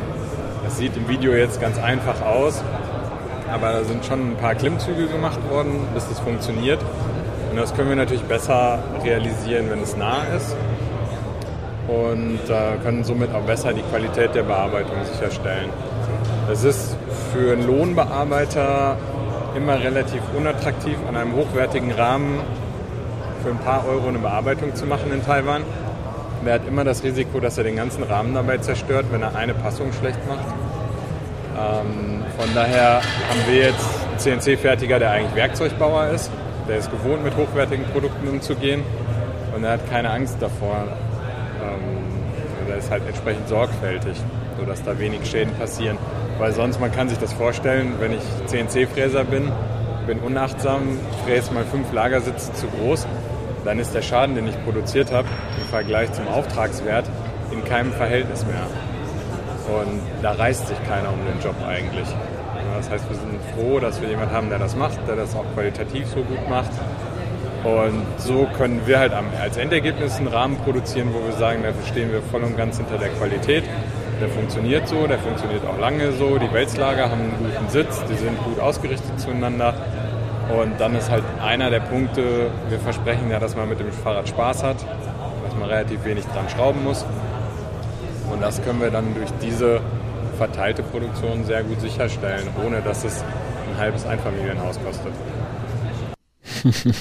Das sieht im Video jetzt ganz einfach aus, aber da sind schon ein paar Klimmzüge gemacht worden, bis das funktioniert. Und das können wir natürlich besser realisieren, wenn es nah ist und äh, können somit auch besser die Qualität der Bearbeitung sicherstellen. Es ist für einen Lohnbearbeiter immer relativ unattraktiv, an einem hochwertigen Rahmen für ein paar Euro eine Bearbeitung zu machen in Taiwan. Der hat immer das Risiko, dass er den ganzen Rahmen dabei zerstört, wenn er eine Passung schlecht macht. Ähm, von daher haben wir jetzt einen CNC-Fertiger, der eigentlich Werkzeugbauer ist. Der ist gewohnt, mit hochwertigen Produkten umzugehen und er hat keine Angst davor. Ähm, er ist halt entsprechend sorgfältig, sodass da wenig Schäden passieren. Weil sonst, man kann sich das vorstellen, wenn ich CNC-Fräser bin, bin unachtsam, fräse mal fünf Lagersitze zu groß, dann ist der Schaden, den ich produziert habe, im Vergleich zum Auftragswert in keinem Verhältnis mehr. Und da reißt sich keiner um den Job eigentlich. Das heißt, wir sind froh, dass wir jemanden haben, der das macht, der das auch qualitativ so gut macht. Und so können wir halt als Endergebnis einen Rahmen produzieren, wo wir sagen, dafür stehen wir voll und ganz hinter der Qualität. Der funktioniert so, der funktioniert auch lange so. Die Wälzlager haben einen guten Sitz, die sind gut ausgerichtet zueinander. Und dann ist halt einer der Punkte, wir versprechen ja, dass man mit dem Fahrrad Spaß hat, dass man relativ wenig dran schrauben muss. Und das können wir dann durch diese verteilte Produktion sehr gut sicherstellen, ohne dass es ein halbes Einfamilienhaus kostet.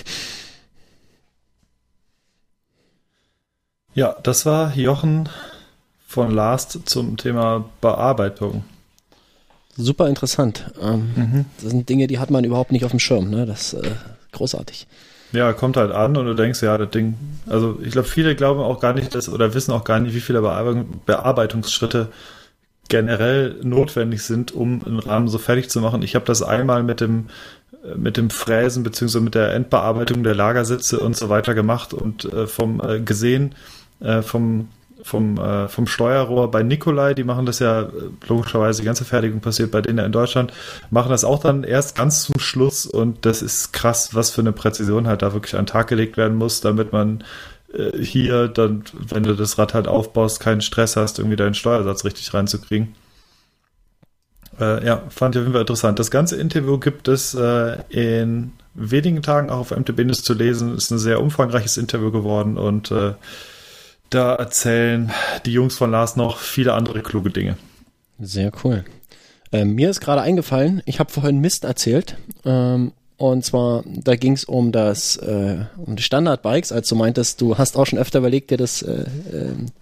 ja, das war Jochen von Last zum Thema Bearbeitung. Super interessant. Ähm, mhm. Das sind Dinge, die hat man überhaupt nicht auf dem Schirm. Ne? Das ist äh, großartig. Ja, kommt halt an und du denkst, ja, das Ding. Also ich glaube, viele glauben auch gar nicht, dass oder wissen auch gar nicht, wie viele Bearbeitungsschritte generell notwendig sind, um einen Rahmen so fertig zu machen. Ich habe das einmal mit dem mit dem Fräsen beziehungsweise mit der Endbearbeitung der Lagersitze und so weiter gemacht und äh, vom äh, gesehen äh, vom vom, äh, vom Steuerrohr bei Nikolai, die machen das ja äh, logischerweise, die ganze Fertigung passiert bei denen in Deutschland, machen das auch dann erst ganz zum Schluss und das ist krass, was für eine Präzision halt da wirklich an den Tag gelegt werden muss, damit man äh, hier dann, wenn du das Rad halt aufbaust, keinen Stress hast, irgendwie deinen Steuersatz richtig reinzukriegen. Äh, ja, fand ich auf jeden Fall interessant. Das ganze Interview gibt es äh, in wenigen Tagen auch auf MTB zu lesen. Ist ein sehr umfangreiches Interview geworden und äh, da erzählen die Jungs von Lars noch viele andere kluge Dinge. Sehr cool. Ähm, mir ist gerade eingefallen, ich habe vorhin Mist erzählt ähm, und zwar, da ging es um das äh, um die Standardbikes, als du meintest, du hast auch schon öfter überlegt, dir das, äh, äh,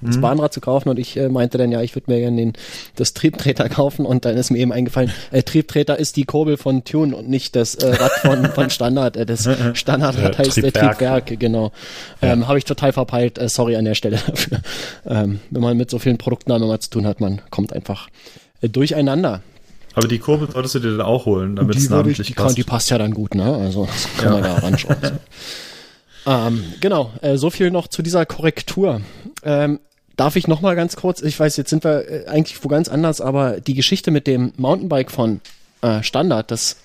das mhm. Bahnrad zu kaufen und ich äh, meinte dann, ja, ich würde mir gerne den, das Triebtreter kaufen und dann ist mir eben eingefallen, äh, Triebtreter ist die Kurbel von Tune und nicht das äh, Rad von, von Standard. Äh, das Standardrad heißt äh, Triebwerk. Triebwerk, genau. Ähm. Habe ich total verpeilt, äh, sorry an der Stelle dafür. Ähm, wenn man mit so vielen Produktnamen mal zu tun hat, man kommt einfach äh, durcheinander. Aber die Kurve solltest du dir dann auch holen, damit es namentlich ich, die, passt. die passt ja dann gut, ne? Also das kann ja. man da ranschauen. ähm, genau, äh, so viel noch zu dieser Korrektur. Ähm, darf ich noch mal ganz kurz, ich weiß, jetzt sind wir äh, eigentlich wo ganz anders, aber die Geschichte mit dem Mountainbike von äh, Standard, das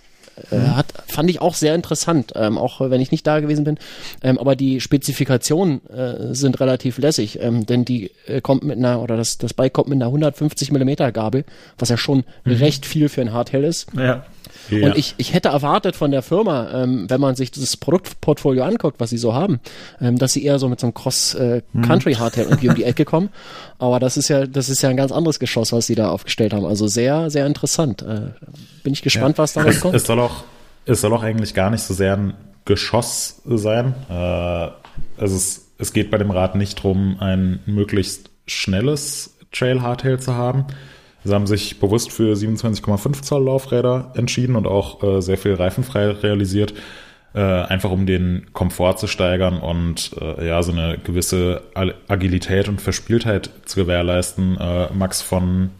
äh, mhm. hat, fand ich auch sehr interessant, ähm, auch wenn ich nicht da gewesen bin. Ähm, aber die Spezifikationen äh, sind relativ lässig, ähm, denn die äh, kommt mit einer, oder das, das Bike kommt mit einer 150 Millimeter Gabel, was ja schon mhm. recht viel für ein Hardtail ist. Ja. Ja. Und ich, ich hätte erwartet von der Firma, ähm, wenn man sich das Produktportfolio anguckt, was sie so haben, ähm, dass sie eher so mit so einem Cross-Country-Hardtail äh, irgendwie um die Ecke kommen. Aber das ist ja, das ist ja ein ganz anderes Geschoss, was sie da aufgestellt haben. Also sehr, sehr interessant. Äh, bin ich gespannt, ja. was da kommt. Es soll auch, es soll auch eigentlich gar nicht so sehr ein Geschoss sein. Äh, also es, es geht bei dem Rad nicht darum, ein möglichst schnelles Trail-Hardtail zu haben, Sie haben sich bewusst für 27,5 Zoll Laufräder entschieden und auch äh, sehr viel reifenfrei realisiert. äh, einfach um den Komfort zu steigern und äh, ja, so eine gewisse Agilität und Verspieltheit zu gewährleisten. Äh, Max von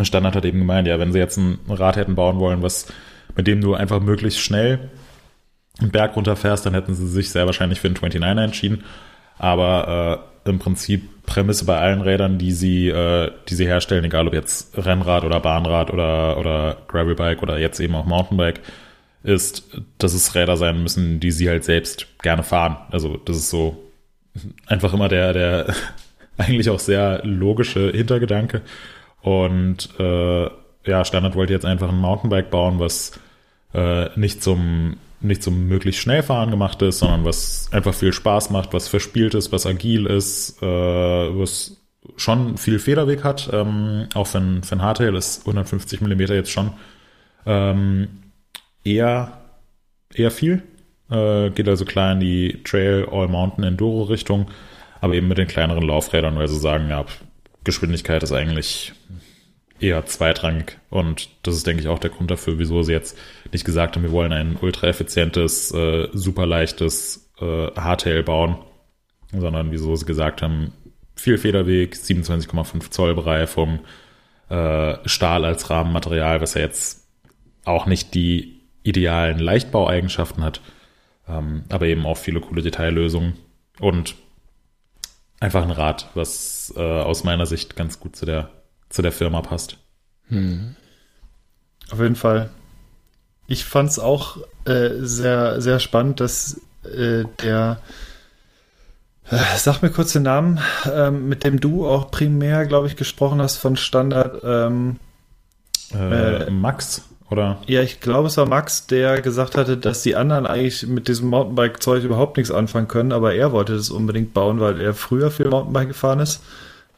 Standard hat eben gemeint, ja, wenn sie jetzt ein Rad hätten bauen wollen, was mit dem du einfach möglichst schnell einen Berg runterfährst, dann hätten sie sich sehr wahrscheinlich für den 29er entschieden. Aber äh, im Prinzip Prämisse bei allen Rädern, die sie, äh, die sie herstellen, egal ob jetzt Rennrad oder Bahnrad oder, oder Gravelbike oder jetzt eben auch Mountainbike, ist, dass es Räder sein müssen, die sie halt selbst gerne fahren. Also das ist so einfach immer der, der eigentlich auch sehr logische Hintergedanke. Und äh, ja, Standard wollte jetzt einfach ein Mountainbike bauen, was äh, nicht zum nicht zum möglichst schnell fahren gemacht ist, sondern was einfach viel Spaß macht, was verspielt ist, was agil ist, äh, was schon viel Federweg hat. Ähm, auch für ein, Hardtail ist 150 Millimeter jetzt schon ähm, eher, eher viel. Äh, geht also klar in die Trail All Mountain Enduro Richtung, aber eben mit den kleineren Laufrädern, weil sie sagen, ja, Geschwindigkeit ist eigentlich eher zweitrangig. Und das ist, denke ich, auch der Grund dafür, wieso sie jetzt nicht gesagt haben, wir wollen ein ultra effizientes, äh, super leichtes äh, Hardtail bauen, sondern wieso sie gesagt haben, viel Federweg, 27,5 Zoll Bereifung, äh, Stahl als Rahmenmaterial, was ja jetzt auch nicht die idealen Leichtbaueigenschaften hat, ähm, aber eben auch viele coole Detaillösungen und einfach ein Rad, was äh, aus meiner Sicht ganz gut zu der zu der Firma passt. Hm. Auf jeden Fall. Ich fand es auch äh, sehr, sehr spannend, dass äh, der, äh, sag mir kurz den Namen, ähm, mit dem du auch primär, glaube ich, gesprochen hast von Standard. Ähm, äh, Max, oder? Ja, ich glaube, es war Max, der gesagt hatte, dass die anderen eigentlich mit diesem Mountainbike-Zeug überhaupt nichts anfangen können, aber er wollte das unbedingt bauen, weil er früher viel Mountainbike gefahren ist.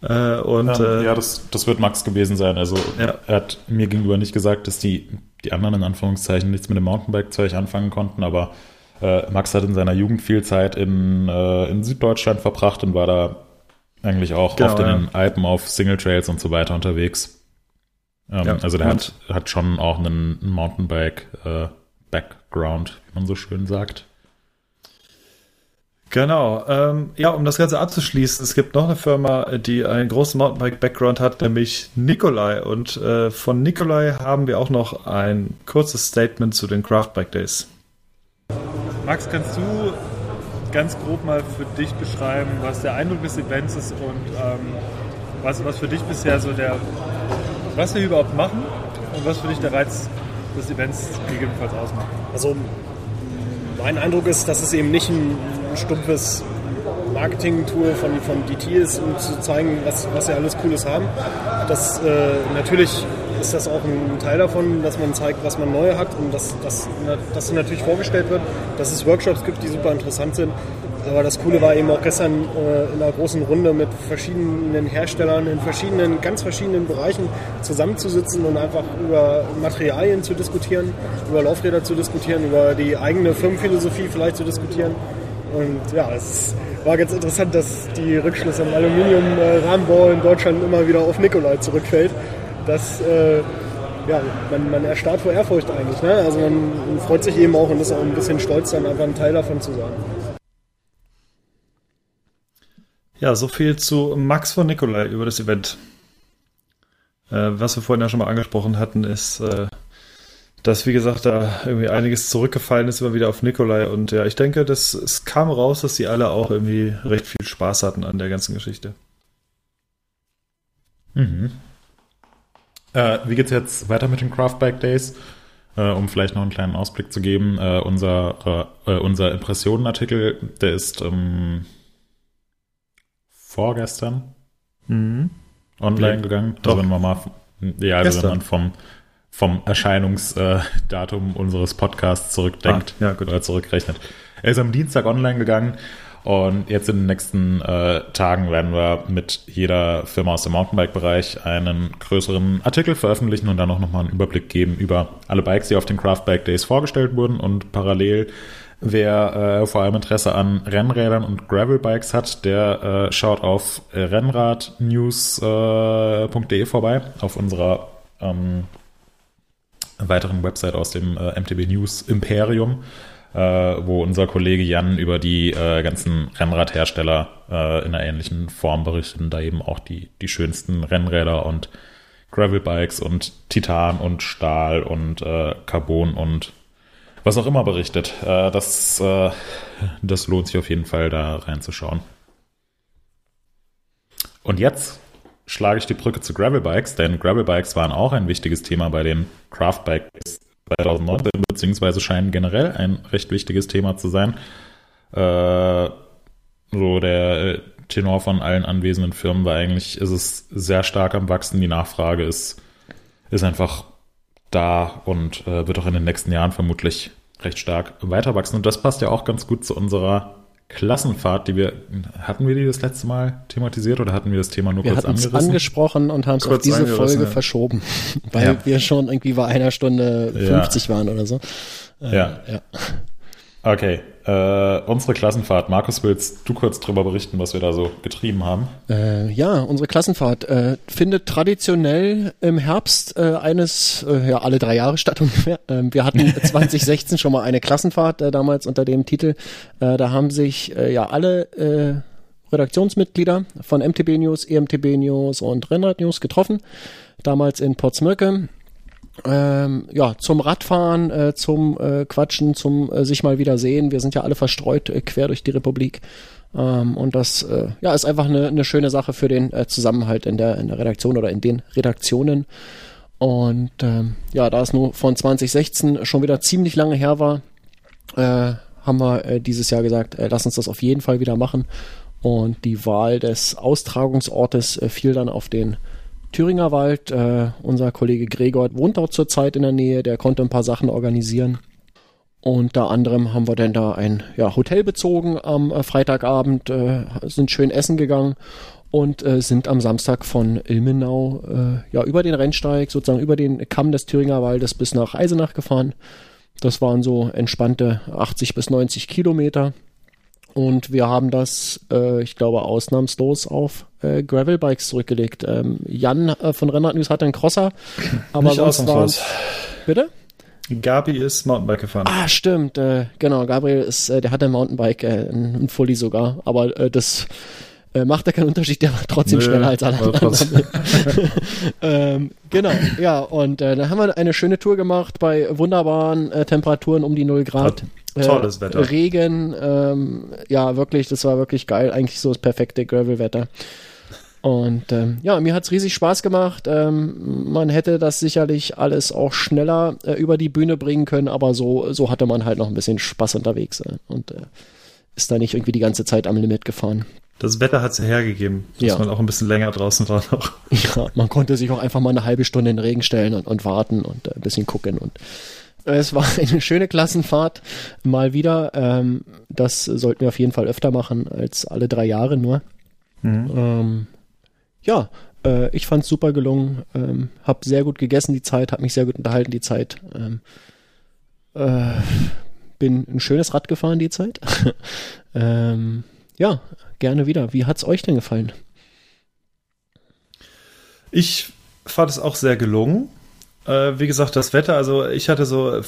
Äh, und, ja, äh, ja das, das wird Max gewesen sein. Also ja. er hat mir gegenüber nicht gesagt, dass die, die anderen in Anführungszeichen nichts mit dem Mountainbike-Zeug anfangen konnten, aber äh, Max hat in seiner Jugend viel Zeit in, äh, in Süddeutschland verbracht und war da eigentlich auch genau, oft in den Alpen auf Single Trails und so weiter unterwegs. Ähm, ja, also der hat, hat schon auch einen Mountainbike-Background, äh, wie man so schön sagt. Genau. Ähm, ja, um das Ganze abzuschließen, es gibt noch eine Firma, die einen großen Mountainbike-Background hat, nämlich Nikolai. Und äh, von Nikolai haben wir auch noch ein kurzes Statement zu den Craftbike Days. Max, kannst du ganz grob mal für dich beschreiben, was der Eindruck des Events ist und ähm, was, was für dich bisher so der, was wir überhaupt machen und was für dich der Reiz des Events gegebenenfalls ausmacht? Also mein Eindruck ist, dass es eben nicht ein stumpfes Marketing-Tool von, von DT ist, um zu zeigen, was, was sie alles Cooles haben. Das, äh, natürlich ist das auch ein Teil davon, dass man zeigt, was man neu hat und dass, dass, dass natürlich vorgestellt wird, dass es Workshops gibt, die super interessant sind. Aber das Coole war eben auch gestern äh, in einer großen Runde mit verschiedenen Herstellern in verschiedenen, ganz verschiedenen Bereichen zusammenzusitzen und einfach über Materialien zu diskutieren, über Laufräder zu diskutieren, über die eigene Firmenphilosophie vielleicht zu diskutieren und ja, es war ganz interessant, dass die Rückschlüsse im Aluminium-Rahmenbau in Deutschland immer wieder auf Nikolai zurückfällt. Das, äh, ja, man, man erstarrt vor Ehrfurcht eigentlich. Ne? Also man, man freut sich eben auch und ist auch ein bisschen stolz, dann einfach ein Teil davon zu sein. Ja, so viel zu Max von Nikolai über das Event. Äh, was wir vorhin ja schon mal angesprochen hatten, ist äh, dass, wie gesagt, da irgendwie einiges zurückgefallen ist immer wieder auf Nikolai. Und ja, ich denke, das, es kam raus, dass die alle auch irgendwie recht viel Spaß hatten an der ganzen Geschichte. Mhm. Äh, wie geht's jetzt weiter mit den Craftbike Days? Äh, um vielleicht noch einen kleinen Ausblick zu geben, äh, unser, äh, unser Impressionenartikel, der ist ähm, vorgestern mhm. online gegangen. Doch. Also wenn man mal, ja, also wenn man vom vom Erscheinungsdatum unseres Podcasts zurückdenkt ah, ja, oder zurückrechnet. Er ist am Dienstag online gegangen und jetzt in den nächsten äh, Tagen werden wir mit jeder Firma aus dem Mountainbike-Bereich einen größeren Artikel veröffentlichen und dann auch nochmal einen Überblick geben über alle Bikes, die auf den Craftbike Days vorgestellt wurden und parallel Wer äh, vor allem Interesse an Rennrädern und Gravelbikes hat, der äh, schaut auf rennradnews.de äh, vorbei, auf unserer ähm, weiteren Website aus dem äh, MTB News Imperium. äh, wo unser Kollege Jan über die äh, ganzen Rennradhersteller äh, in einer ähnlichen Form berichten, da eben auch die, die schönsten Rennräder und Gravelbikes und Titan und Stahl und äh, Carbon und was auch immer berichtet. Äh, das, das lohnt sich auf jeden Fall, da reinzuschauen. Und jetzt schlage ich die Brücke zu Gravelbikes, denn Gravelbikes waren auch ein wichtiges Thema bei den Craftbikes 2019, beziehungsweise scheinen generell ein recht wichtiges Thema zu sein. Äh, so der Tenor von allen anwesenden Firmen war eigentlich, ist es sehr stark am Wachsen. Die Nachfrage ist, ist einfach da und äh, wird auch in den nächsten Jahren vermutlich recht stark weiter wachsen. Und das passt ja auch ganz gut zu unserer Klassenfahrt, die wir, hatten wir die das letzte Mal thematisiert oder hatten wir das Thema nur wir kurz angerissen? angesprochen und haben es auf diese Folge ja. verschoben, weil ja. wir schon irgendwie bei einer Stunde 50 ja. waren oder so. Äh, ja. ja. Okay, äh, unsere Klassenfahrt. Markus, willst du kurz darüber berichten, was wir da so getrieben haben? Äh, ja, unsere Klassenfahrt äh, findet traditionell im Herbst äh, eines, äh, ja, alle drei Jahre statt ungefähr. Ähm, wir hatten 2016 schon mal eine Klassenfahrt, äh, damals unter dem Titel. da haben sich ja alle Redaktionsmitglieder von MTB News, EMTB News und Rennrad News getroffen. Damals in Potsmöcke ähm, ja, zum Radfahren, äh, zum äh, Quatschen, zum äh, sich mal wieder sehen. Wir sind ja alle verstreut äh, quer durch die Republik. Ähm, und das äh, ja, ist einfach eine, eine schöne Sache für den äh, Zusammenhalt in der, in der Redaktion oder in den Redaktionen. Und ähm, ja, da es nur von 2016 schon wieder ziemlich lange her war, haben wir dieses Jahr gesagt, lass uns das auf jeden Fall wieder machen. Und die Wahl des Austragungsortes fiel dann auf den Thüringer Wald. Äh, unser Kollege Gregor wohnt dort zurzeit in der Nähe, der konnte ein paar Sachen organisieren. Unter anderem haben wir dann da ein ja, Hotel bezogen am äh, Freitagabend, äh, sind schön essen gegangen und äh, sind am Samstag von Ilmenau äh, ja, über den Rennsteig, sozusagen über den Kamm des Thüringer Waldes bis nach Eisenach gefahren. Das waren so entspannte 80 bis 90 Kilometer. Und wir haben das, äh, ich glaube, ausnahmslos auf äh, Gravelbikes zurückgelegt. Ähm, Jan äh, von Rennrad News hatte einen Crosser, aber Nicht sonst war Bitte? Gabi ist Mountainbike gefahren. Ah, stimmt. Äh, genau, Gabriel ist, äh, der hatte ein Mountainbike, äh, ein, Fully sogar. Aber äh, das äh, macht da keinen Unterschied, der war trotzdem Nö, schneller als alle anderen. ähm, genau, ja, und äh, dann haben wir eine schöne Tour gemacht bei wunderbaren äh, Temperaturen um die 0 Grad. Tolles Wetter. Äh, Regen, ähm, ja, wirklich, das war wirklich geil. Eigentlich so das perfekte Gravel-Wetter. Und ähm, ja, mir hat's riesig Spaß gemacht. Ähm, man hätte das sicherlich alles auch schneller äh, über die Bühne bringen können, aber so, so hatte man halt noch ein bisschen Spaß unterwegs äh, und äh, ist da nicht irgendwie die ganze Zeit am Limit gefahren. Das Wetter hat's ja hergegeben, dass ja. man auch ein bisschen länger draußen war noch. Ja, man konnte sich auch einfach mal eine halbe Stunde in den Regen stellen und, und warten und äh, ein bisschen gucken und es war eine schöne Klassenfahrt, mal wieder. Ähm, das sollten wir auf jeden Fall öfter machen als alle drei Jahre nur. Mhm. Ähm, ja, äh, ich fand es super gelungen. Ähm, hab sehr gut gegessen die Zeit, hab mich sehr gut unterhalten die Zeit. Ähm, äh, bin ein schönes Rad gefahren die Zeit. ähm, ja, gerne wieder. Wie hat's euch denn gefallen? Ich fand es auch sehr gelungen. Äh, wie gesagt, das Wetter, also ich hatte so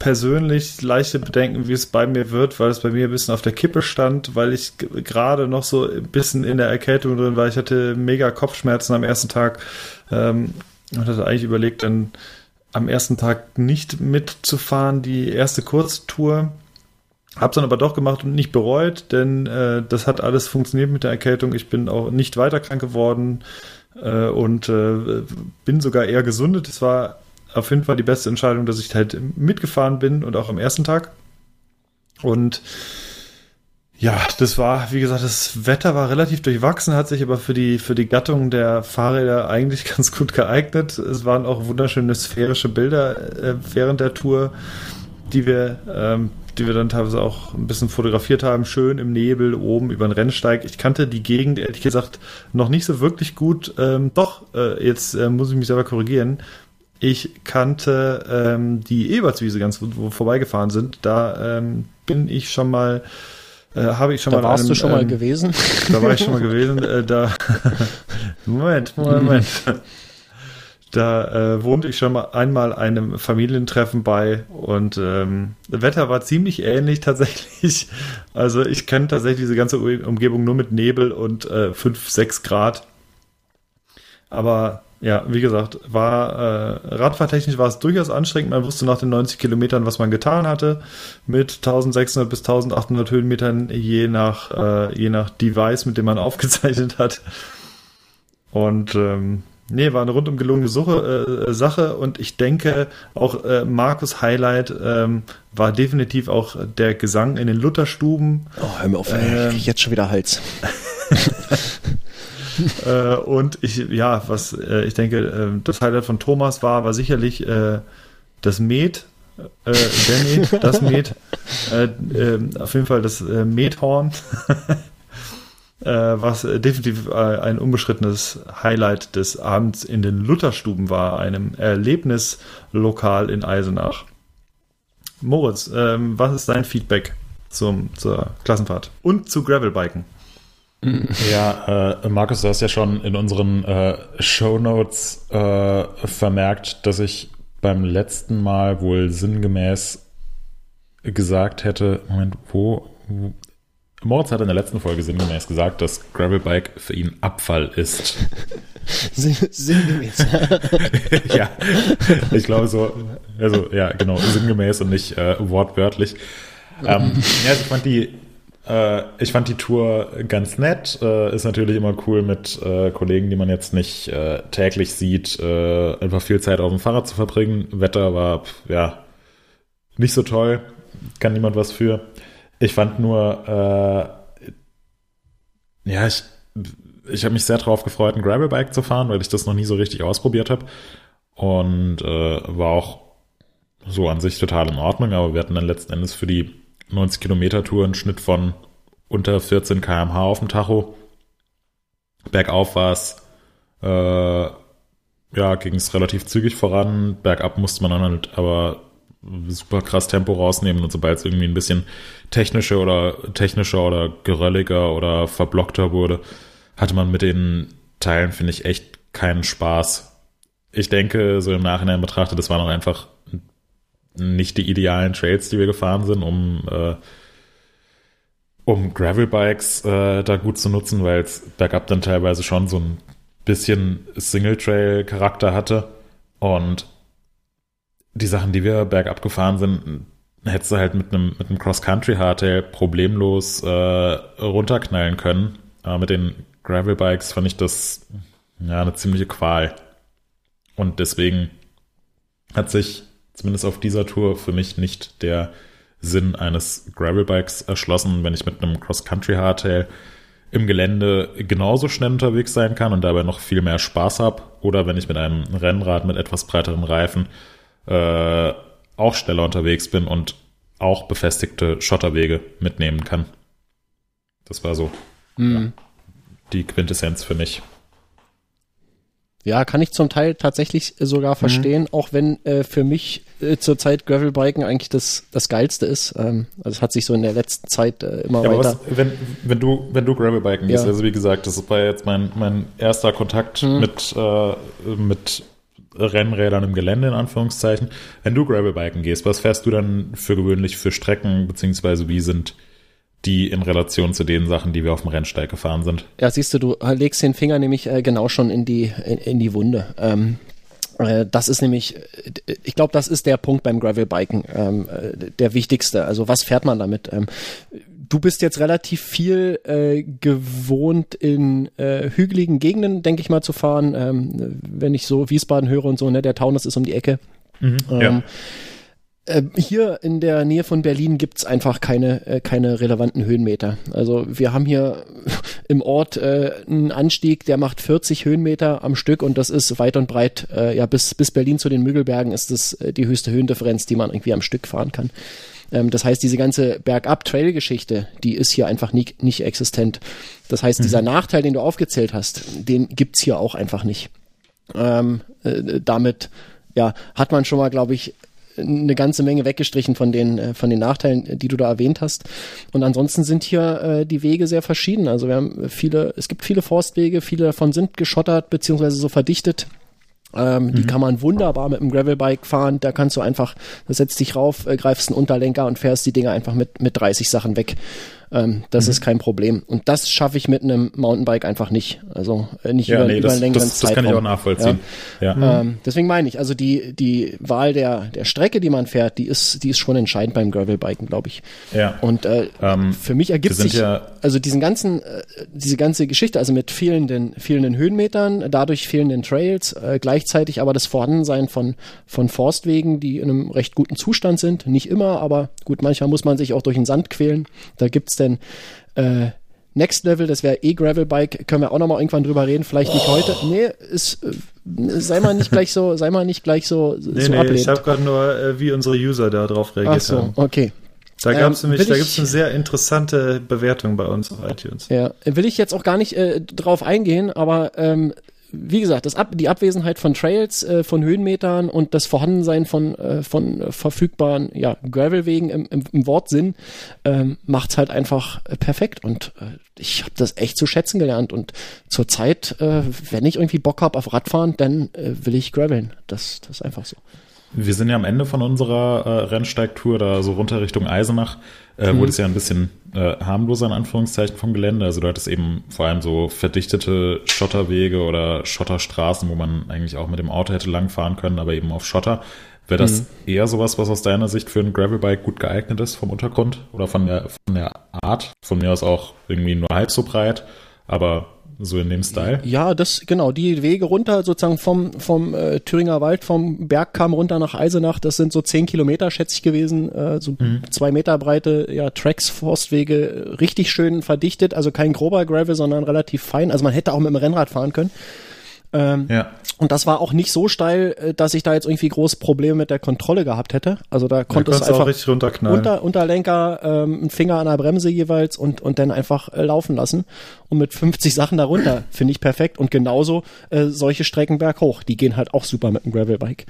persönlich leichte Bedenken, wie es bei mir wird, weil es bei mir ein bisschen auf der Kippe stand, weil ich gerade noch so ein bisschen in der Erkältung drin war. Ich hatte mega Kopfschmerzen am ersten Tag ähm, und hatte eigentlich überlegt, dann am ersten Tag nicht mitzufahren, die erste Kurztour. Hab's dann aber doch gemacht und nicht bereut, denn äh, das hat alles funktioniert mit der Erkältung. Ich bin auch nicht weiter krank geworden äh, und äh, bin sogar eher gesundet. Es war auf jeden Fall die beste Entscheidung, dass ich halt mitgefahren bin und auch am ersten Tag. Und ja, das war, wie gesagt, das Wetter war relativ durchwachsen, hat sich aber für die, für die Gattung der Fahrräder eigentlich ganz gut geeignet. Es waren auch wunderschöne sphärische Bilder äh, während der Tour, die wir ähm, die wir dann teilweise auch ein bisschen fotografiert haben, schön im Nebel oben über den Rennsteig. Ich kannte die Gegend ehrlich gesagt noch nicht so wirklich gut. Ähm, doch, äh, jetzt äh, muss ich mich selber korrigieren. Ich kannte ähm, die Ebertswiese ganz gut, wo wir vorbeigefahren sind. Da ähm, bin ich schon mal, äh, habe ich schon da mal. Da warst einem, du schon mal ähm, gewesen? Da war ich schon mal gewesen. Äh, da Moment, Moment. Da äh, wohnte ich schon mal einmal einem Familientreffen bei und ähm, das Wetter war ziemlich ähnlich tatsächlich. Also ich kenne tatsächlich diese ganze Umgebung nur mit Nebel und äh, 5, 6 Grad. Aber ja, wie gesagt, war äh, radfahrtechnisch war es durchaus anstrengend. Man wusste nach den 90 Kilometern, was man getan hatte, mit 1600 bis 1800 Höhenmetern je nach äh, je nach Device, mit dem man aufgezeichnet hat. Und ähm, nee, war eine rundum gelungene Suche, äh, Sache und ich denke auch äh, Markus Highlight ähm, war definitiv auch der Gesang in den Lutherstuben. Oh, hör mir auf, äh, ich jetzt schon wieder Hals. äh, und ich, ja, was äh, ich denke, äh, das Highlight von Thomas war, war sicherlich äh, das Met, äh, der Met, das Met, äh, äh, auf jeden Fall das äh, Methorn, was definitiv äh, ein unbeschrittenes Highlight des Abends in den Lutherstuben war, einem Erlebnislokal in Eisenach. Moritz, ähm, was ist dein Feedback zum, zur Klassenfahrt und zu Gravelbiken? Ja, äh, Markus, du hast ja schon in unseren äh, Show Notes äh, vermerkt, dass ich beim letzten Mal wohl sinngemäß gesagt hätte, Moment, wo Moritz hat in der letzten Folge sinngemäß gesagt, dass Gravelbike für ihn Abfall ist. sinngemäß. ja, ich glaube so, also ja, genau, sinngemäß und nicht äh, wortwörtlich. Ähm, ja, also ich fand die äh, ich fand die Tour ganz nett. Äh, ist natürlich immer cool mit äh, Kollegen, die man jetzt nicht äh, täglich sieht, äh, einfach viel Zeit auf dem Fahrrad zu verbringen. Wetter war ja nicht so toll, kann niemand was für. Ich fand nur, äh, ja, ich, ich habe mich sehr darauf gefreut, ein Gravelbike zu fahren, weil ich das noch nie so richtig ausprobiert habe. Und war auch so an sich total in Ordnung, aber wir hatten dann letzten Endes für die 90 Kilometer Tour, einen Schnitt von unter 14 kmh auf dem Tacho. Bergauf war es, äh, ja, ging es relativ zügig voran. Bergab musste man dann halt aber super krass Tempo rausnehmen und sobald es irgendwie ein bisschen technischer oder technischer oder gerölliger oder verblockter wurde, hatte man mit den Teilen, finde ich, echt keinen Spaß. Ich denke, so im Nachhinein betrachtet, das waren auch einfach nicht die idealen Trails, die wir gefahren sind, um, äh, um Gravelbikes äh, da gut zu nutzen, weil es bergab dann teilweise schon so ein bisschen Single-Trail-Charakter hatte. Und die Sachen, die wir bergab gefahren sind, hättest du halt mit einem, mit einem Cross-Country-Hardtail problemlos äh, runterknallen können. Aber mit den Gravelbikes fand ich das ja eine ziemliche Qual. Und deswegen hat sich zumindest auf dieser Tour für mich nicht der Sinn eines Gravelbikes erschlossen, wenn ich mit einem Cross-Country-Hardtail im Gelände genauso schnell unterwegs sein kann und dabei noch viel mehr Spaß habe oder wenn ich mit einem Rennrad mit etwas breiteren Reifen äh, auch schneller unterwegs bin und auch befestigte Schotterwege mitnehmen kann. Das war so mhm. ja, die Quintessenz für mich. Ja, kann ich zum Teil tatsächlich sogar mhm. verstehen, mhm. auch wenn äh, für mich äh, zurzeit Gravelbiken eigentlich das, das Geilste ist. Ähm, also es hat sich so in der letzten Zeit äh, immer ja, weiter. Was, wenn, wenn du, wenn du Gravelbiken ja. gehst, also wie gesagt, das war jetzt mein, mein erster Kontakt mhm. mit, äh, mit Rennrädern im Gelände, in Anführungszeichen. Wenn du Gravelbiken gehst, was fährst du dann für gewöhnlich für Strecken, beziehungsweise wie sind die in Relation zu den Sachen, die wir auf dem Rennsteig gefahren sind. Ja, siehst du, du legst den Finger nämlich äh, genau schon in die, in, in die Wunde. Ähm, äh, das ist nämlich, äh, ich glaube, das ist der Punkt beim Gravelbiken, ähm, äh, der wichtigste. Also was fährt man damit? Ähm, du bist jetzt relativ viel äh, gewohnt in äh, hügeligen Gegenden, denke ich mal, zu fahren. Ähm, wenn ich so Wiesbaden höre und so, ne, der Taunus ist um die Ecke. Mhm, ja. Ähm, äh, hier in der Nähe von Berlin gibt's einfach keine, äh, keine relevanten Höhenmeter. Also wir haben hier im Ort äh, einen Anstieg, der macht 40 Höhenmeter am Stück und das ist weit und breit, äh, ja bis, bis Berlin zu den Müggelbergen ist das äh, die höchste Höhendifferenz, die man irgendwie am Stück fahren kann. Ähm, das heißt, diese ganze Bergab-Trail-Geschichte, die ist hier einfach nie, nicht existent. Das heißt, mhm. dieser Nachteil, den du aufgezählt hast, den gibt's hier auch einfach nicht. Ähm, äh, damit ja, hat man schon mal, glaube ich, eine ganze Menge weggestrichen von den, äh, von den Nachteilen, die du da erwähnt hast. Und ansonsten sind hier äh, die Wege sehr verschieden. Also wir haben viele, es gibt viele Forstwege, viele davon sind geschottert beziehungsweise so verdichtet Ähm, mhm. Die kann man wunderbar mit einem Gravelbike fahren. Da kannst du einfach, da setzt dich rauf, äh, greifst einen Unterlenker und fährst die Dinger einfach mit, mit 30 Sachen weg. Ähm, das mhm. ist kein Problem. Und das schaffe ich mit einem Mountainbike einfach nicht. Also äh, nicht ja, über, nee, über einen längeren das, Zeitraum. Das kann ich auch nachvollziehen. Ja. ja. Ähm, deswegen meine ich, also die, die Wahl der, der Strecke, die man fährt, die ist, die ist schon entscheidend beim Gravelbiken, glaube ich. Ja. Und äh, ähm, für mich ergibt sich, ja also diesen ganzen, äh, diese ganze Geschichte, also mit fehlenden, fehlenden Höhenmetern, dadurch fehlenden Trails, äh, gleichzeitig aber das Vorhandensein von, von Forstwegen, die in einem recht guten Zustand sind. Nicht immer, aber gut, manchmal muss man sich auch durch den Sand quälen. Da gibt's denn äh, Next Level, das wäre E-Gravel-Bike, können wir auch nochmal irgendwann drüber reden, vielleicht nicht oh. heute. Nee, ist, äh, sei mal nicht gleich so, sei mal nicht gleich so, nee, so nee, ablehnend. Ich habe gerade nur, äh, wie unsere User da drauf reagiert Ach so, haben. okay. Da gab es ähm, nämlich, da gibt es eine sehr interessante Bewertung bei uns auf iTunes. Ja, will ich jetzt auch gar nicht äh, drauf eingehen, aber ähm, wie gesagt, das Ab die Abwesenheit von Trails, äh, von Höhenmetern und das Vorhandensein von, äh, von verfügbaren ja, Gravelwegen im, im, im Wortsinn ähm, macht's halt einfach äh, perfekt. Und äh, ich habe das echt zu schätzen gelernt. Und zurzeit, äh, wenn ich irgendwie Bock hab auf Radfahren, dann äh, will ich graveln. Das, das ist einfach so. Wir sind ja am Ende von unserer äh, Rennsteigtour, da so runter Richtung Eisenach, äh, mhm. wurde es ja ein bisschen äh, harmloser in Anführungszeichen vom Gelände. Also du hattest eben vor allem so verdichtete Schotterwege oder Schotterstraßen, wo man eigentlich auch mit dem Auto hätte langfahren können, aber eben auf Schotter. Wäre das mhm. eher sowas, was aus deiner Sicht für ein Gravelbike gut geeignet ist vom Untergrund oder von der, von der Art? Von mir aus auch irgendwie nur halb so breit, aber so in dem Style? Ja, das, genau, die Wege runter, sozusagen vom, vom äh, Thüringer Wald, vom Bergkamm runter nach Eisenach, das sind so zehn Kilometer, schätze ich gewesen, äh, so mhm. zwei Meter breite, ja, Tracks, Forstwege, richtig schön verdichtet, also kein grober Gravel, sondern relativ fein, also man hätte auch mit dem Rennrad fahren können. Ähm, ja. Und das war auch nicht so steil, äh, dass ich da jetzt irgendwie große Probleme mit der Kontrolle gehabt hätte. Also da konnte es einfach richtig runterknallen. Unter, Unterlenker, ähm, ein Finger an der Bremse jeweils und, und dann einfach äh, laufen lassen. Und mit 50 Sachen darunter finde ich perfekt. Und genauso äh, solche Strecken berghoch, die gehen halt auch super mit einem Gravelbike.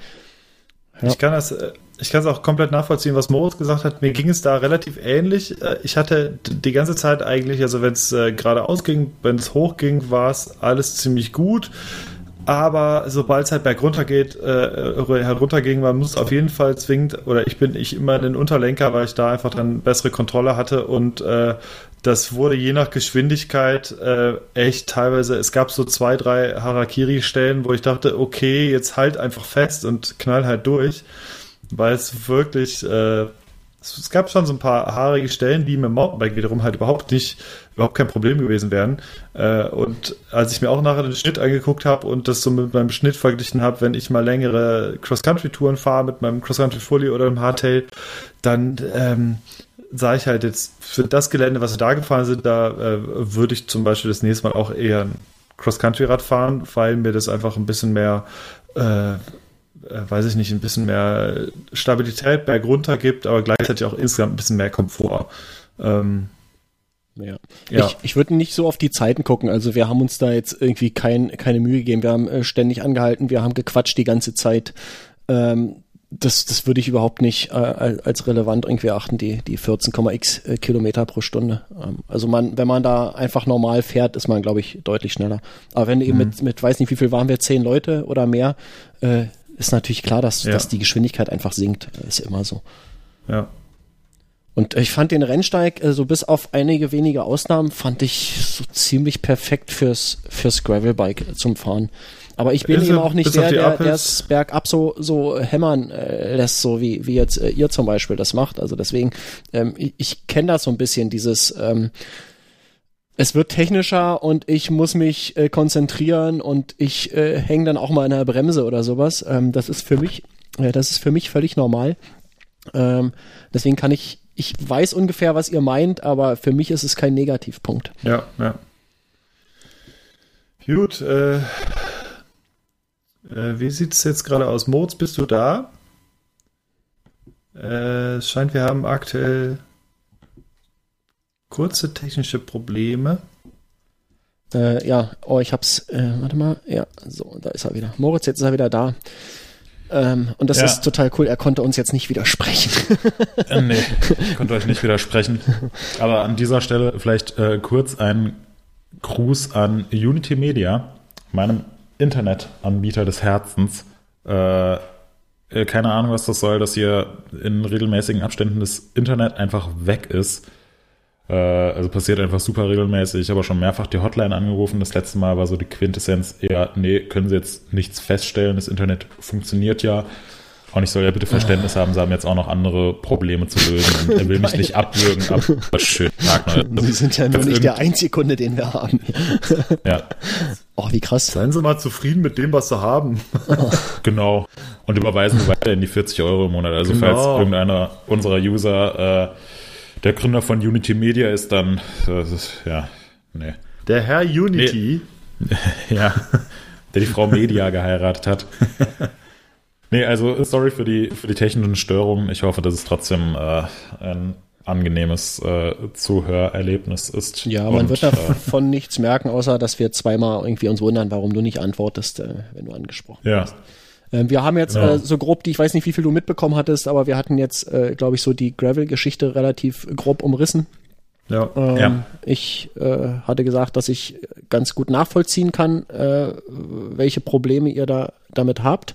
Ja. Ich kann das, äh, ich kann es auch komplett nachvollziehen, was Moritz gesagt hat. Mir ging es da relativ ähnlich. Äh, ich hatte die ganze Zeit eigentlich, also wenn es geradeaus ging, wenn es hoch ging, war es alles ziemlich gut. Aber sobald es halt bergunter geht, äh, herunterging, man muss auf jeden Fall zwingend, oder ich bin ich immer den Unterlenker, weil ich da einfach dann bessere Kontrolle hatte und äh, das wurde je nach Geschwindigkeit äh, echt teilweise, es gab so zwei, drei Harakiri-Stellen, wo ich dachte, okay, jetzt halt einfach fest und knall halt durch, weil es wirklich, äh, es gab schon so ein paar haarige Stellen, die mit dem Mountainbike wiederum halt überhaupt nicht, überhaupt kein Problem gewesen wären. Äh, und als ich mir auch nachher den Schnitt angeguckt habe und das so mit meinem Schnitt verglichen habe, wenn ich mal längere Cross-Country-Touren fahre mit meinem Cross-Country-Fully oder einem Hardtail, dann ähm, sah ich halt jetzt für das Gelände, was wir da gefahren sind, da äh, würde ich zum Beispiel das nächste Mal auch eher ein Cross-Country-Rad fahren, weil mir das einfach ein bisschen mehr äh, weiß ich nicht, ein bisschen mehr Stabilität bergunter gibt, aber gleichzeitig auch insgesamt ein bisschen mehr Komfort. Ähm, ja. ja. Ich, ich würde nicht so auf die Zeiten gucken. Also wir haben uns da jetzt irgendwie kein, keine Mühe gegeben. Wir haben äh, ständig angehalten, wir haben gequatscht die ganze Zeit. Ähm, das, das würde ich überhaupt nicht äh, als relevant irgendwie achten, die, die 14,x äh, Kilometer pro Stunde. Ähm, also man, wenn man da einfach normal fährt, ist man, glaube ich, deutlich schneller. Aber wenn du eben mhm. mit, mit, weiß nicht, wie viel waren wir, zehn Leute oder mehr, äh, ist natürlich klar, dass, ja. dass die Geschwindigkeit einfach sinkt. Ist immer so. Ja. Und ich fand den Rennsteig, so also bis auf einige wenige Ausnahmen, fand ich so ziemlich perfekt fürs, fürs Gravelbike zum Fahren. Aber ich bin eben auch nicht der, der, der es bergab so, so hämmern äh, lässt, so wie, wie jetzt äh, ihr zum Beispiel das macht. Also deswegen, ähm, ich, ich kenne das so ein bisschen, dieses, ähm, es wird technischer und ich muss mich äh, konzentrieren und ich äh, hänge dann auch mal an der Bremse oder sowas. Ähm, das ist für mich, äh, das ist für mich völlig normal. Ähm, deswegen kann ich, ich weiß ungefähr, was ihr meint, aber für mich ist es kein Negativpunkt. Ja, ja. Gut, äh, äh, wie sieht es jetzt gerade aus? Mods, bist du da? Äh, es scheint, wir haben aktuell kurze technische Probleme. Äh, ja, oh, ich hab's, äh, warte mal, ja, so, da ist er wieder. Moritz, jetzt ist er wieder da. Ähm, und das ja. ist total cool, er konnte uns jetzt nicht widersprechen. äh, nee, ich konnte euch nicht widersprechen. Aber an dieser Stelle vielleicht äh, kurz ein Gruß an Unity Media, meinem Internetanbieter des Herzens. Äh, äh, keine Ahnung, was das soll, dass hier in regelmäßigen Abständen das Internet einfach weg ist. Äh, also passiert einfach super regelmäßig. Ich habe schon mehrfach die Hotline angerufen. Das letzte Mal war so die Quintessenz eher, nee, können Sie jetzt nichts feststellen. Das Internet funktioniert ja. Und ich soll ja bitte Verständnis haben, sie haben jetzt auch noch andere Probleme zu lösen. Und er will mich nicht abwürgen, aber schön. Tag, Sie sind ja nur nicht der einzige Kunde, den wir haben. Ja. Oh, wie krass. Seien Sie mal zufrieden mit dem, was Sie haben. Genau. Und überweisen wir weiter in die 40 Euro im Monat. Also Genau. falls irgendeiner unserer User äh, der Gründer von Unity Media ist, dann äh, das ist, ja, nee. Der Herr Unity. Ja, der die Frau Media geheiratet hat. Nee, also sorry für die, für die technischen Störungen. Ich hoffe, dass es trotzdem äh, ein angenehmes äh, Zuhörerlebnis ist. Ja, man Und, wird äh, davon nichts merken, außer dass wir zweimal irgendwie uns wundern, warum du nicht antwortest, äh, wenn du angesprochen ja, wirst. Ähm, wir haben jetzt Genau. äh, so grob, die, ich weiß nicht, wie viel du mitbekommen hattest, aber wir hatten jetzt, äh, glaube ich, so die Gravel-Geschichte relativ grob umrissen. Ja. Ähm, Ja. Ich äh, hatte gesagt, dass ich ganz gut nachvollziehen kann, äh, welche Probleme ihr da damit habt.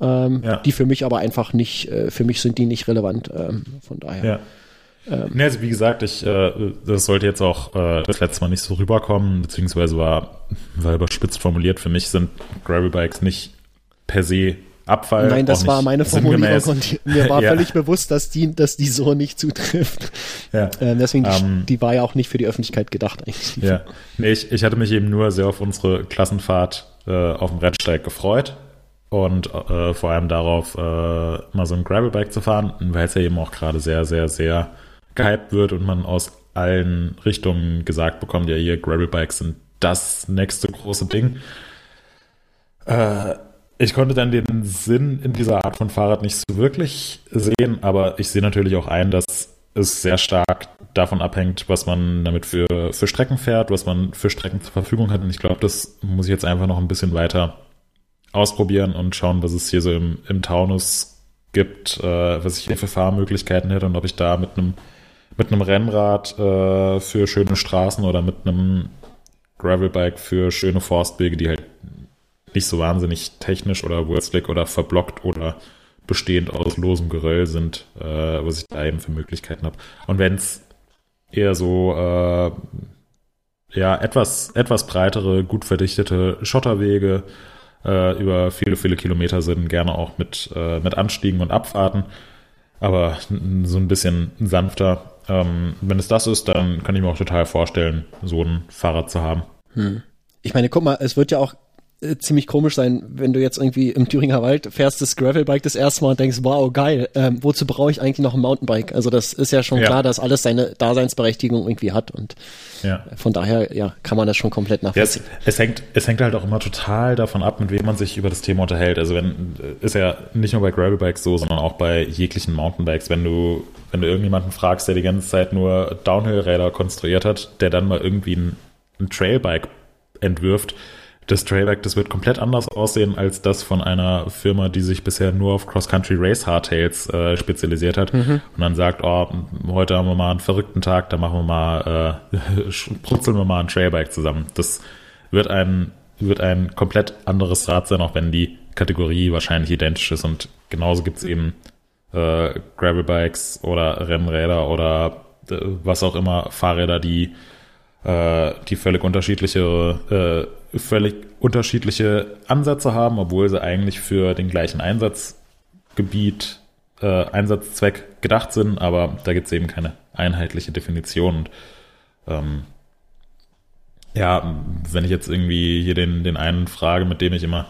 Ähm, Ja. Die für mich aber einfach nicht, äh, für mich sind die nicht relevant. Ähm, von daher. ja. Nee, also wie gesagt, ich, äh, das sollte jetzt auch das letzte Mal nicht so rüberkommen, beziehungsweise war, war überspitzt formuliert, für mich sind Gravelbikes nicht per se Abfall. Nein, das war meine Formulierung und mir war Ja. völlig bewusst, dass die, dass die so nicht zutrifft. Ja. Ähm, deswegen, die, Ähm, die war ja auch nicht für die Öffentlichkeit gedacht eigentlich. Ja, nee, ich, ich hatte mich eben nur sehr auf unsere Klassenfahrt äh, auf dem Rennsteig gefreut und äh, vor allem darauf, äh, mal so ein Gravelbike zu fahren, weil es ja eben auch gerade sehr, sehr, sehr gehypt wird und man aus allen Richtungen gesagt bekommt, ja hier, Gravelbikes sind das nächste große Ding. Äh, ich konnte dann den Sinn in dieser Art von Fahrrad nicht so wirklich sehen, aber ich sehe natürlich auch ein, dass es sehr stark davon abhängt, was man damit für, für Strecken fährt, was man für Strecken zur Verfügung hat. Und ich glaube, das muss ich jetzt einfach noch ein bisschen weiter ausprobieren und schauen, was es hier so im, im Taunus gibt, äh, was ich hier für Fahrmöglichkeiten hätte und ob ich da mit einem mit Rennrad äh, für schöne Straßen oder mit einem Gravelbike für schöne Forstwege, die halt nicht so wahnsinnig technisch oder wurstlig oder verblockt oder bestehend aus losem Geröll sind, äh, was ich da eben für Möglichkeiten habe. Und wenn es eher so äh, ja etwas etwas breitere, gut verdichtete Schotterwege äh, über viele viele Kilometer sind, gerne auch mit äh, mit Anstiegen und Abfahrten, aber so ein bisschen sanfter. Ähm, wenn es das ist, dann kann ich mir auch total vorstellen, so ein Fahrrad zu haben. Ich meine, guck mal, es wird ja auch äh, ziemlich komisch sein, wenn du jetzt irgendwie im Thüringer Wald fährst das Gravelbike das erste Mal und denkst, wow, geil, ähm, wozu brauche ich eigentlich noch ein Mountainbike? Also das ist ja schon Ja. klar, dass alles seine Daseinsberechtigung irgendwie hat und Ja. von daher, ja, kann man das schon komplett Ja, es, nachvollziehen. es, hängt, es hängt halt auch immer total davon ab, mit wem man sich über das Thema unterhält. Also wenn, ist ja nicht nur bei Gravelbikes so, sondern auch bei jeglichen Mountainbikes. Wenn du, wenn du irgendjemanden fragst, der die ganze Zeit nur Downhill-Räder konstruiert hat, der dann mal irgendwie ein, ein Trailbike entwirft, das Trailbike, das wird komplett anders aussehen als das von einer Firma, die sich bisher nur auf Cross-Country Race Hardtails äh, spezialisiert hat. Und dann sagt, oh, heute haben wir mal einen verrückten Tag, da machen wir mal, äh, brutzeln wir mal ein Trailbike zusammen. Das wird ein, wird ein komplett anderes Rad sein, auch wenn die Kategorie wahrscheinlich identisch ist. Und genauso gibt's eben äh, Gravelbikes oder Rennräder oder äh, was auch immer, Fahrräder, die äh, die völlig unterschiedliche, äh, völlig unterschiedliche Ansätze haben, obwohl sie eigentlich für den gleichen Einsatzgebiet, äh, Einsatzzweck gedacht sind, aber da gibt es eben keine einheitliche Definition. Und, ähm, ja, wenn ich jetzt irgendwie hier den, den einen frage, mit dem ich immer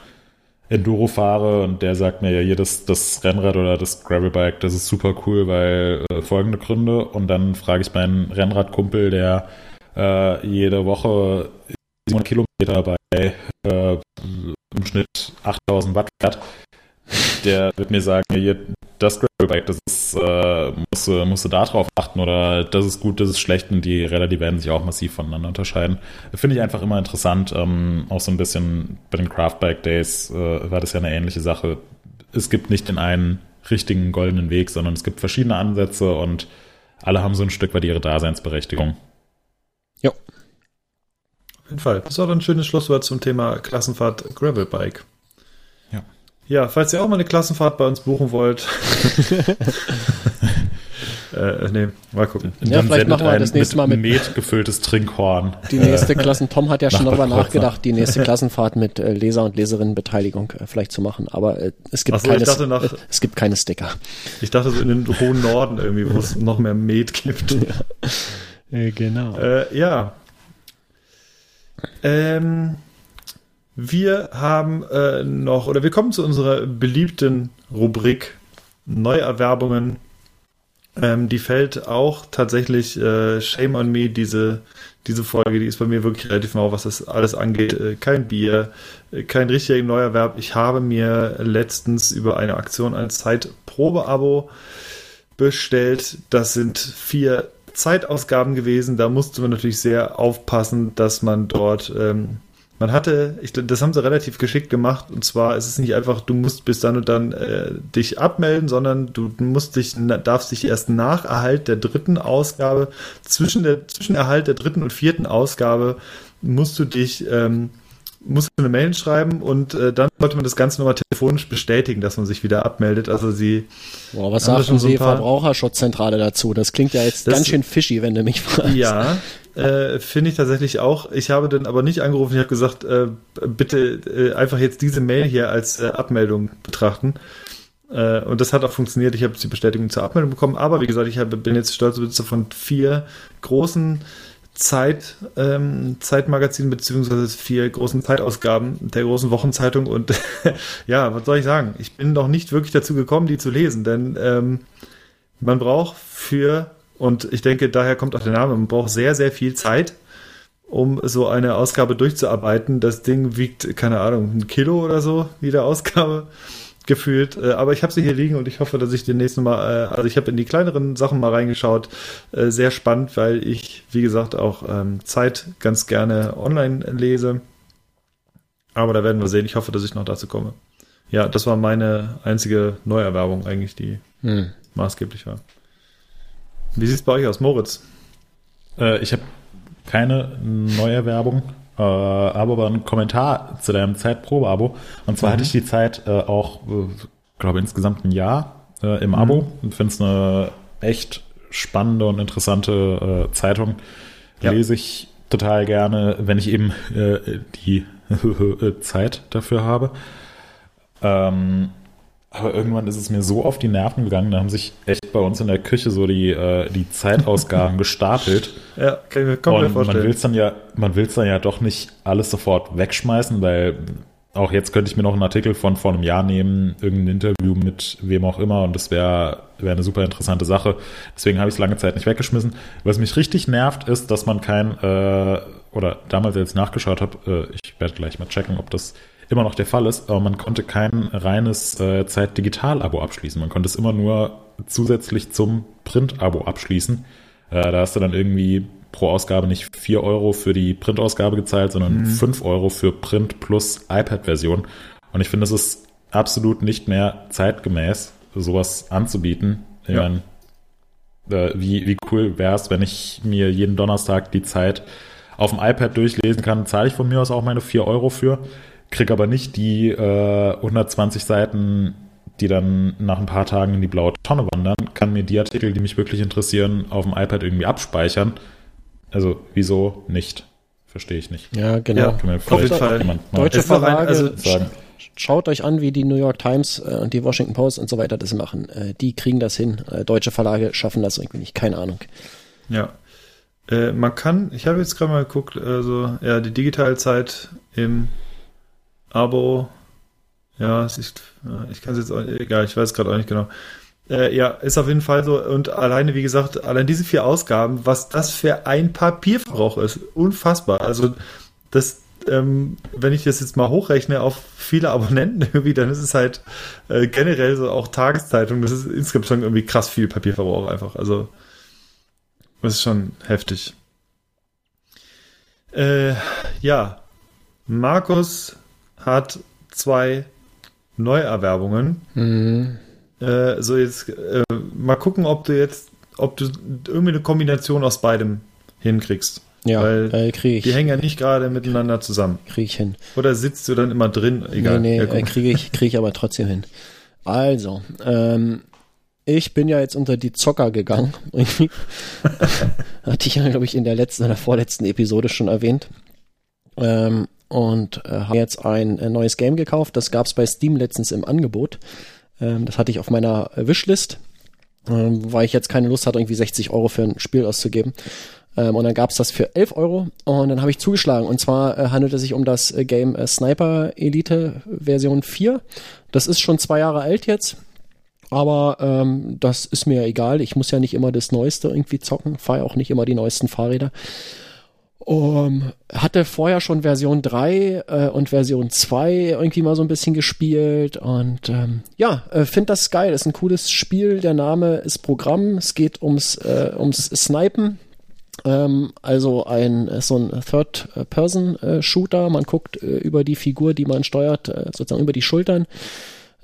Enduro fahre und der sagt mir ja hier, das, das Rennrad oder das Gravelbike, das ist super cool, weil äh, folgende Gründe. Und dann frage ich meinen Rennradkumpel, der äh, jede Woche 700 Kilometer bei äh, im Schnitt 8000 Watt fährt, der wird mir sagen, hier, das Gravelbike, das ist, äh, musst, du, musst du da drauf achten oder das ist gut, das ist schlecht und die Räder, die werden sich auch massiv voneinander unterscheiden. Finde ich einfach immer interessant, ähm, auch so ein bisschen bei den Craftbike Days äh, war das ja eine ähnliche Sache. Es gibt nicht den einen richtigen goldenen Weg, sondern es gibt verschiedene Ansätze und alle haben so ein Stück weit ihre Daseinsberechtigung. Jo. Jeden Fall. Das war dann ein schönes Schlusswort zum Thema Klassenfahrt Gravelbike. Ja. Ja, falls ihr auch mal eine Klassenfahrt bei uns buchen wollt. äh, nee, mal gucken. Ja, Dann vielleicht machen wir ein das nächste Mal mit- Met gefülltes Trinkhorn. Die nächste Klassen, Tom hat ja schon darüber nachgedacht, die nächste Klassenfahrt mit äh, Leser- und Leserinnenbeteiligung äh, vielleicht zu machen, aber äh, es gibt so, ich keine, dachte nach- äh, es gibt keine Sticker. Ich dachte so in den hohen Norden irgendwie, wo es noch mehr Met gibt. genau. Äh, ja. Ähm, wir haben äh, noch, oder wir kommen zu unserer beliebten Rubrik Neuerwerbungen. Ähm, die fällt auch tatsächlich, äh, shame on me, diese, diese Folge, die ist bei mir wirklich relativ mau, was das alles angeht. Äh, kein Bier, äh, kein richtiger Neuerwerb. Ich habe mir letztens über eine Aktion ein Zeitprobeabo bestellt. Das sind vier Zeitausgaben gewesen. Da musste man natürlich sehr aufpassen, dass man dort, ähm, man hatte, ich, das haben sie relativ geschickt gemacht. Und zwar ist es nicht einfach, du musst bis dann und dann äh, dich abmelden, sondern du musst dich, darfst dich erst nach Erhalt der dritten Ausgabe, zwischen der, zwischen Erhalt der dritten und vierten Ausgabe, musst du dich, ähm, musst du eine Mail schreiben und äh, dann sollte man das Ganze nochmal telefonisch bestätigen, dass man sich wieder abmeldet. Also sie, Boah, was sagt schon denn so die Verbraucherschutzzentrale dazu? Das klingt ja jetzt ganz schön fishy, wenn du mich fragst. Ja, äh, finde ich tatsächlich auch. Ich habe dann aber nicht angerufen. Ich habe gesagt, äh, bitte äh, einfach jetzt diese Mail hier als äh, Abmeldung betrachten. Äh, und das hat auch funktioniert. Ich habe die Bestätigung zur Abmeldung bekommen. Aber wie gesagt, ich habe, bin jetzt stolzer Besitzer von vier großen Zeit, ähm, Zeitmagazinen beziehungsweise vier großen Zeitausgaben der großen Wochenzeitung. Und ja, was soll ich sagen? Ich bin noch nicht wirklich dazu gekommen, die zu lesen, denn ähm, man braucht für, und ich denke, daher kommt auch der Name, man braucht sehr, sehr viel Zeit, um so eine Ausgabe durchzuarbeiten. Das Ding wiegt, keine Ahnung, ein Kilo oder so, jede Ausgabe gefühlt. Äh, Aber ich habe sie hier liegen und ich hoffe, dass ich demnächst mal, äh, also ich habe in die kleineren Sachen mal reingeschaut. Äh, Sehr spannend, weil ich, wie gesagt, auch ähm, Zeit ganz gerne online lese. Aber da werden wir sehen. Ich hoffe, dass ich noch dazu komme. Ja, das war meine einzige Neuerwerbung eigentlich, die Hm. maßgeblich war. Wie sieht es bei euch aus, Moritz? Äh, ich habe keine Neuerwerbung, äh, aber aber einen Kommentar zu deinem Zeitprobe-Abo. Und zwar hatte ich die Zeit äh, auch, äh, glaube insgesamt ein Jahr äh, im Abo und finde es eine echt spannende und interessante äh, Zeitung. Ja. Lese ich total gerne, wenn ich eben äh, die Zeit dafür habe. Ähm, aber irgendwann ist es mir so auf die Nerven gegangen, da haben sich echt bei uns in der Küche so die, äh, die Zeitausgaben gestapelt. Ja, kann ich mir komplett Und man vorstellen. will es dann ja, man will es dann ja doch nicht alles sofort wegschmeißen, weil auch jetzt könnte ich mir noch einen Artikel von vor einem Jahr nehmen, irgendein Interview mit wem auch immer und das wäre wäre eine super interessante Sache. Deswegen habe ich es lange Zeit nicht weggeschmissen. Was mich richtig nervt, ist, dass man kein äh, oder damals als ich nachgeschaut habe, äh, ich werde gleich mal checken, ob das immer noch der Fall ist, aber man konnte kein reines äh, Zeit-Digital-Abo abschließen. Man konnte es immer nur zusätzlich zum Print-Abo abschließen. Äh, da hast du dann irgendwie pro Ausgabe nicht 4 Euro für die Printausgabe gezahlt, sondern 5 Euro für Print plus iPad-Version. Und ich finde, es ist absolut nicht mehr zeitgemäß, sowas anzubieten. Ich Ja. meine, äh, wie, wie cool wäre es, wenn ich mir jeden Donnerstag die Zeit auf dem iPad durchlesen kann, zahle ich von mir aus auch meine 4 Euro für, krieg aber nicht die äh, 120 Seiten, die dann nach ein paar Tagen in die blaue Tonne wandern, kann mir die Artikel, die mich wirklich interessieren, auf dem iPad irgendwie abspeichern. Also, wieso nicht? Verstehe ich nicht. Ja, genau. Ja, auf jeden Fall. Deutsche Verlage, also- sagen. schaut euch an, wie die New York Times äh, und die Washington Post und so weiter das machen. Äh, die kriegen das hin. Äh, deutsche Verlage schaffen das irgendwie nicht. Keine Ahnung. Ja. Man kann, ich habe jetzt gerade mal geguckt, also ja, die Digitalzeit im Abo, ja, ist, ja, ich kann es jetzt auch, egal, ich weiß gerade auch nicht genau. Äh, ja, ist auf jeden Fall so. Und alleine, wie gesagt, allein diese vier Ausgaben, was das für ein Papierverbrauch ist, unfassbar. Also das, ähm, wenn ich das jetzt mal hochrechne auf viele Abonnenten irgendwie, dann ist es halt äh, generell so auch Tageszeitung. Das ist insgesamt schon irgendwie krass viel Papierverbrauch einfach. Also das ist schon heftig. Äh, ja, Markus hat zwei Neuerwerbungen. Mhm. Äh, so jetzt äh, mal gucken, ob du jetzt, ob du irgendwie eine Kombination aus beidem hinkriegst. Ja, Weil äh, kriege ich. Die hängen ja nicht gerade miteinander zusammen. Kriege ich hin. Oder sitzt du dann immer drin? Egal. Nee, nee, Ja, äh, kriege ich, krieg ich aber trotzdem hin. Also, ähm, ich bin ja jetzt unter die Zocker gegangen. Hatte ich ja, glaube ich, in der letzten oder vorletzten Episode schon erwähnt. Ähm, und äh, habe jetzt ein, äh, neues Game gekauft. Das gab es bei Steam letztens im Angebot. Ähm, das hatte ich auf meiner äh, Wishlist, ähm, weil ich jetzt keine Lust hatte, irgendwie 60 Euro für ein Spiel auszugeben. Ähm, und dann gab's das für 11 Euro und dann habe ich zugeschlagen. Und zwar äh, handelt es sich um das äh, Game äh, Sniper Elite Version 4. Das ist schon zwei Jahre alt jetzt. Aber ähm, das ist mir egal. Ich muss ja nicht immer das Neueste irgendwie zocken. Fahre auch nicht immer die neuesten Fahrräder. Um, hatte vorher schon Version 3 äh, und Version 2 irgendwie mal so ein bisschen gespielt und ähm, ja, äh, finde das geil. Ist ein cooles Spiel. Der Name ist Programm. Es geht ums, äh, ums Snipen. Ähm, also ein so ein Third-Person-Shooter. Man guckt äh, über die Figur, die man steuert, äh, sozusagen über die Schultern.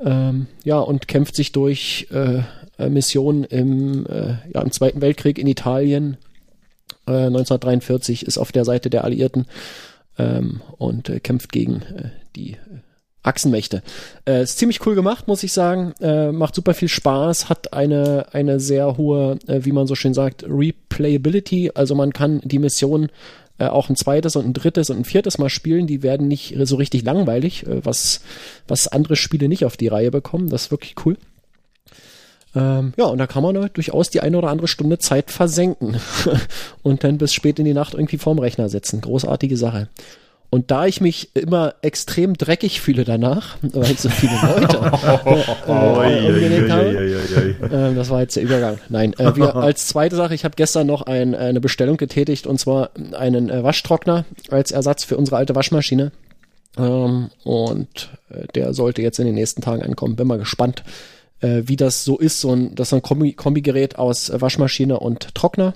Ähm, ja, und kämpft sich durch äh, Missionen im, äh, ja, im Zweiten Weltkrieg in Italien. Äh, 1943 ist auf der Seite der Alliierten ähm, und äh, kämpft gegen äh, die äh, Achsenmächte. Äh, ist ziemlich cool gemacht, muss ich sagen. Äh, macht super viel Spaß, hat eine, eine sehr hohe, äh, wie man so schön sagt, Replayability. Also man kann die Mission äh, auch ein zweites und ein drittes und ein viertes Mal spielen. Die werden nicht so richtig langweilig, äh, was, was andere Spiele nicht auf die Reihe bekommen. Das ist wirklich cool. Ähm, ja, und da kann man halt durchaus die eine oder andere Stunde Zeit versenken und dann bis spät in die Nacht irgendwie vorm Rechner sitzen. Großartige Sache. Und da ich mich immer extrem dreckig fühle danach, weil ich so viele Leute äh, umgelegt habe, ähm, das war jetzt der Übergang. Nein, äh, wir, als zweite Sache, ich habe gestern noch ein, äh, eine Bestellung getätigt und zwar einen äh, Waschtrockner als Ersatz für unsere alte Waschmaschine. Ähm, und äh, der sollte jetzt in den nächsten Tagen ankommen. Bin mal gespannt, äh, wie das so ist. So ein, das ist ein Kombi Kombigerät aus Waschmaschine und Trockner.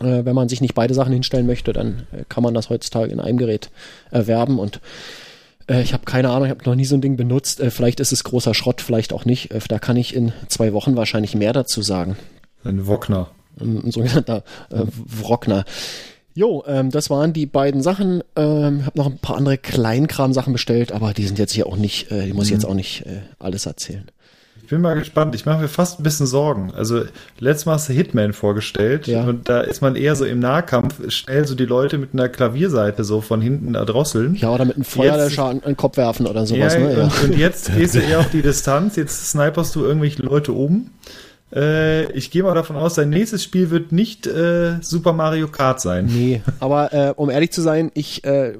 Äh, wenn man sich nicht beide Sachen hinstellen möchte, dann äh, kann man das heutzutage in einem Gerät erwerben und äh, ich habe keine Ahnung, ich habe noch nie so ein Ding benutzt. Äh, vielleicht ist es großer Schrott, vielleicht auch nicht. Äh, da kann ich in zwei Wochen wahrscheinlich mehr dazu sagen. Ein Wokner. Ein, ein sogenannter äh, Wrockner. Jo, ähm, das waren die beiden Sachen. Ähm, habe noch ein paar andere Kleinkram-Sachen bestellt, aber die sind jetzt hier auch nicht, äh, die muss ich jetzt auch nicht äh, alles erzählen. Ich bin mal gespannt. Ich mache mir fast ein bisschen Sorgen. Also letztes Mal hast du Hitman vorgestellt Ja. und da ist man eher so im Nahkampf schnell so die Leute mit einer Klavierseite so von hinten erdrosseln. Ja, oder mit einem Feuerlöscher an, den Kopf werfen oder sowas. ja, ne? ja. und, und jetzt gehst du eher auf die Distanz. Jetzt sniperst du irgendwelche Leute um. Äh, ich gehe mal davon aus, dein nächstes Spiel wird nicht äh, Super Mario Kart sein. Nee, aber äh, um ehrlich zu sein, ich äh,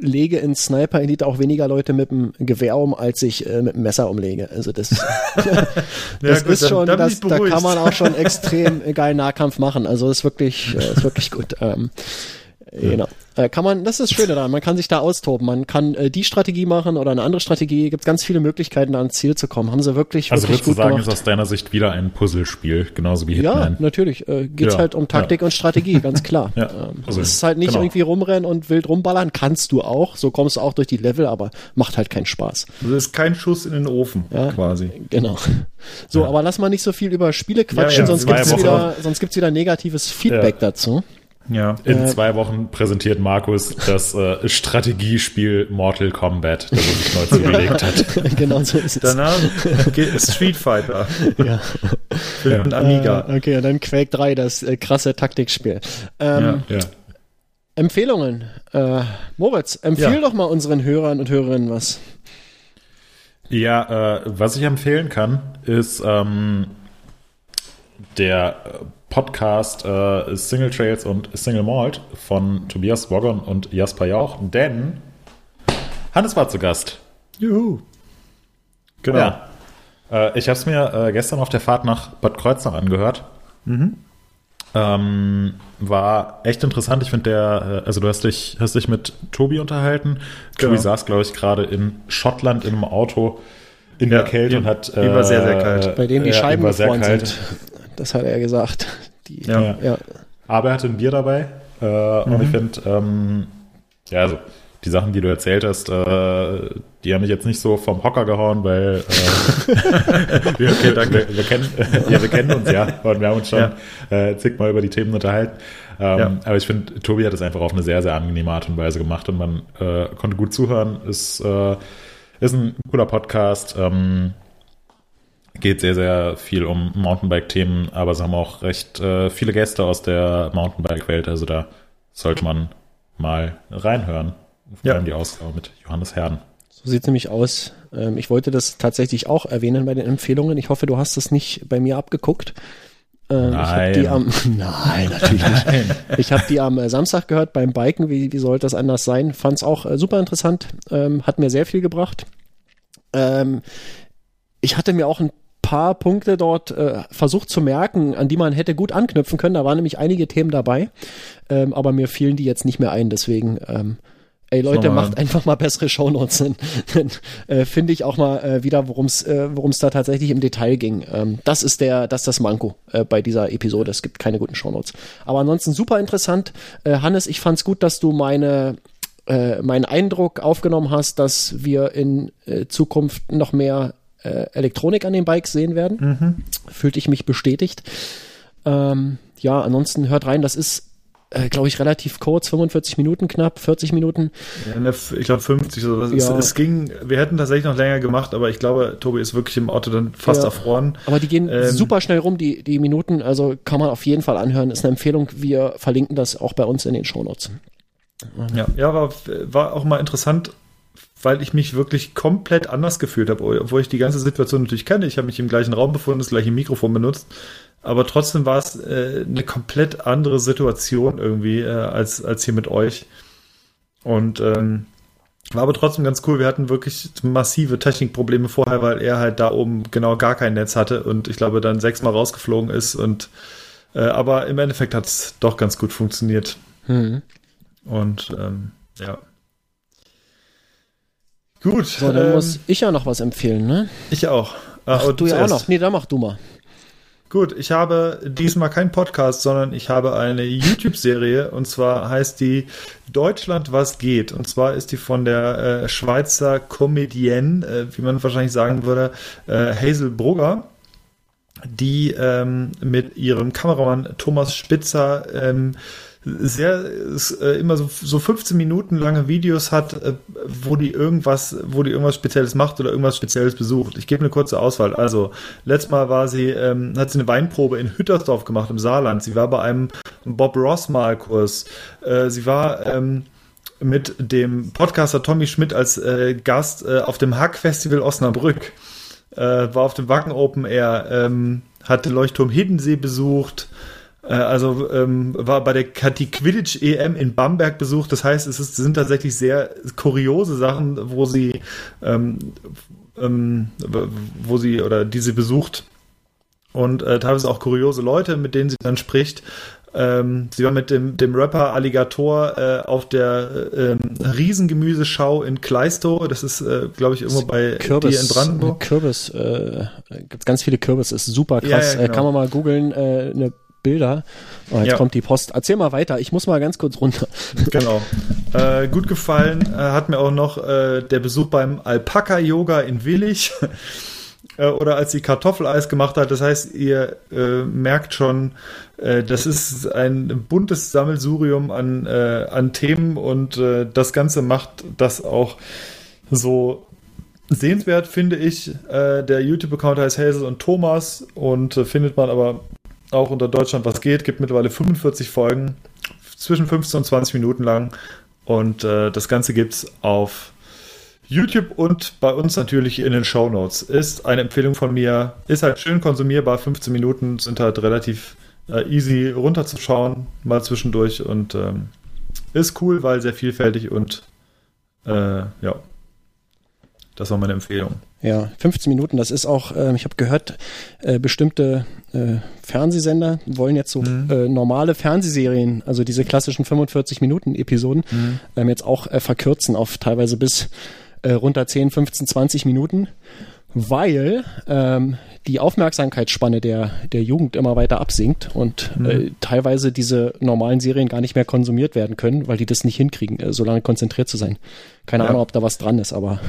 lege in Sniper Elite auch weniger Leute mit dem Gewehr um, als ich äh, mit dem Messer umlege. Also das, das gut, ist dann- schon, dann bin das, da kann man auch schon extrem geilen Nahkampf machen. Also das ist wirklich, ist wirklich gut. Ähm, Genau. Äh, kann man, das ist das Schöne daran, man kann sich da austoben. Man kann äh, die Strategie machen oder eine andere Strategie. Gibt ganz viele Möglichkeiten, da ans Ziel zu kommen. Haben sie wirklich, Also wirklich würdest du gut sagen, gemacht. ist aus deiner Sicht wieder ein Puzzlespiel, genauso wie Ja, Hitman? natürlich. Äh, geht's Ja, halt um Taktik und Strategie, ganz klar. Ja, ähm, also, es ist halt nicht genau. irgendwie rumrennen und wild rumballern. Kannst du auch. So kommst du auch durch die Level, aber macht halt keinen Spaß. Also ist kein Schuss in den Ofen Ja. quasi. Genau. So, aber lass mal nicht so viel über Spiele quatschen, Ja, ja, sonst gibt's wieder, sonst gibt's wieder negatives Feedback Ja. dazu. Ja. In Äh, zwei Wochen präsentiert Markus das äh, Strategiespiel Mortal Kombat, das er sich neu zugelegt hat. genau so ist es. Danach geht Street Fighter ja. für den Amiga. Äh, okay, und dann Quake 3, das äh, krasse Taktikspiel. Ähm, Ja. Empfehlungen. Äh, Moritz, empfehl Ja. doch mal unseren Hörern und Hörerinnen was. Ja, äh, was ich empfehlen kann, ist ähm, der äh, Podcast äh, Single Trails und Single Malt von Tobias Woggon und Jasper Jauch, denn Hannes war zu Gast. Juhu. Genau. Ja. Äh, ich habe es mir äh, gestern auf der Fahrt nach Bad Kreuznach angehört. Ähm, war echt interessant. Ich finde der, äh, also du hast dich, hast dich mit Tobi unterhalten. Tobi Genau. saß, glaube ich, gerade in Schottland in einem Auto in der Ja, Kälte ihm- und hat. ihm war sehr, sehr kalt. Bei dem die ja, ihm Scheiben war sehr kalt. sind. Das hat er gesagt. Die, Ja. ja. Aber er hatte ein Bier dabei. Äh, Und ich finde, ähm, ja, also die Sachen, die du erzählt hast, äh, die haben mich jetzt nicht so vom Hocker gehauen, weil äh, wir, okay, wir, wir, kennen, ja, wir kennen uns ja und wir haben uns schon ja. äh, zigmal über die Themen unterhalten. Ähm, ja. Aber ich finde, Tobi hat es einfach auf eine sehr, sehr angenehme Art und Weise gemacht und man äh, konnte gut zuhören. Ist, äh, ist ein cooler Podcast. Ähm, geht sehr, sehr viel um Mountainbike-Themen, aber sie haben auch recht äh, viele Gäste aus der Mountainbike-Welt. Also da sollte man mal reinhören. Vor allem ja. die Ausgabe mit Johannes Herden. So sieht es nämlich aus. Ähm, ich wollte das tatsächlich auch erwähnen bei den Empfehlungen. Ich hoffe, du hast das nicht bei mir abgeguckt. Ähm, nein. Ich am, nein, natürlich nicht. Ich habe die am äh, Samstag gehört beim Biken. Wie, wie sollte das anders sein? Fand es auch äh, super interessant. Ähm, hat mir sehr viel gebracht. Ähm, ich hatte mir auch ein paar Punkte dort äh, versucht zu merken, an die man hätte gut anknüpfen können. Da waren nämlich einige Themen dabei, ähm, aber mir fielen die jetzt nicht mehr ein. Deswegen, ähm, ey Leute, macht einfach mal bessere Shownotes. Dann, dann äh, finde ich auch mal äh, wieder, worum es äh, worum's da tatsächlich im Detail ging. Ähm, das ist der, das ist das Manko äh, bei dieser Episode. Es gibt keine guten Shownotes. Aber ansonsten super interessant. Äh, Hannes, ich fand's gut, dass du meine äh, meinen Eindruck aufgenommen hast, dass wir in äh, Zukunft noch mehr äh, Elektronik an den Bikes sehen werden. Mhm. Fühlte ich mich bestätigt. Ähm, ja, ansonsten hört rein, das ist äh, glaube ich, relativ kurz, 45 Minuten knapp, 40 Minuten. Ja, ne, ich glaube 50 so. Ja. Es, es, ging, wir hätten tatsächlich noch länger gemacht, aber ich glaube, Tobi ist wirklich im Auto dann fast ja. erfroren. Aber die gehen ähm, super schnell rum, die, die Minuten, also kann man auf jeden Fall anhören. Ist eine Empfehlung. Wir verlinken das auch bei uns in den Shownotes. Ja, ja war, war auch mal interessant, weil ich mich wirklich komplett anders gefühlt habe, obwohl ich die ganze Situation natürlich kenne. Ich habe mich im gleichen Raum befunden, das gleiche Mikrofon benutzt, aber trotzdem war es äh, eine komplett andere Situation irgendwie äh, als, als hier mit euch. Und ähm, war aber trotzdem ganz cool. Wir hatten wirklich massive Technikprobleme vorher, weil er halt da oben genau gar kein Netz hatte und ich glaube dann sechsmal rausgeflogen ist. Und äh, aber im Endeffekt hat es doch ganz gut funktioniert. Mhm. Und ähm, ja. Gut. So, dann ähm, muss ich ja noch was empfehlen, ne? Ich auch. Ach, Ach du ja auch noch. Nee, dann mach du mal. Gut, ich habe diesmal keinen Podcast, sondern ich habe eine YouTube-Serie und zwar heißt die Deutschland was geht. Und zwar ist die von der äh, Schweizer Comedienne, äh, wie man wahrscheinlich sagen würde, äh, Hazel Brugger, die ähm, mit ihrem Kameramann Thomas Spitzer ähm, sehr äh, immer so, so 15 Minuten lange Videos hat, äh, wo die irgendwas, wo die irgendwas Spezielles macht oder irgendwas Spezielles besucht. Ich gebe eine kurze Auswahl. Also letztes Mal war sie, ähm, hat sie eine Weinprobe in Hüttersdorf gemacht im Saarland. Sie war bei einem Bob Ross Malkurs. Äh, sie war ähm, mit dem Podcaster Tommy Schmidt als äh, Gast äh, auf dem Hack Festival Osnabrück. Äh, war auf dem Wacken Open Air. Ähm, hatte Leuchtturm Hiddensee besucht also ähm, war bei der Kati Quidditch EM in Bamberg besucht. Das heißt, es ist, sind tatsächlich sehr kuriose Sachen, wo sie, ähm, ähm, wo sie oder die sie besucht und äh, teilweise auch kuriose Leute, mit denen sie dann spricht. Ähm, sie war mit dem, dem Rapper Alligator äh, auf der äh, Riesengemüseschau in Kleistow. Das ist, äh, glaube ich, irgendwo bei Kürbis, dir in Brandenburg. Kürbis, äh, gibt ganz viele Kürbis, ist super krass. Ja, ja, genau. äh, kann man mal googeln, äh, eine Bilder. Oh, jetzt ja. kommt die Post. Erzähl mal weiter, ich muss mal ganz kurz runter. Genau. Äh, gut gefallen äh, hat mir auch noch äh, der Besuch beim Alpaka-Yoga in Willig. Äh, oder als sie Kartoffeleis gemacht hat. Das heißt, ihr äh, merkt schon, äh, das ist ein buntes Sammelsurium an, an Themen und das Ganze macht das auch so sehenswert, finde ich. der YouTube-Account heißt Hazel und Thomas und findet man aber auch unter Deutschland was geht, gibt mittlerweile 45 Folgen, zwischen 15 und 20 Minuten lang. Und äh, das Ganze gibt es auf YouTube und bei uns natürlich in den Show Notes. Ist eine Empfehlung von mir, ist halt schön konsumierbar, 15 Minuten sind halt relativ äh, easy runterzuschauen, mal zwischendurch. Und ähm, ist cool, weil sehr vielfältig und äh, ja, das war meine Empfehlung. Ja, 15 Minuten, das ist auch, äh, ich habe gehört, äh, bestimmte äh, Fernsehsender wollen jetzt so mhm. äh, normale Fernsehserien, also diese klassischen 45 Minuten Episoden, mhm. ähm, jetzt auch äh, verkürzen auf teilweise bis äh, runter 10, 15, 20 Minuten. Weil ähm, die Aufmerksamkeitsspanne der, der Jugend immer weiter absinkt und äh, teilweise diese normalen Serien gar nicht mehr konsumiert werden können, weil die das nicht hinkriegen, äh, so lange konzentriert zu sein. Keine Ja. Ahnung, ob da was dran ist, aber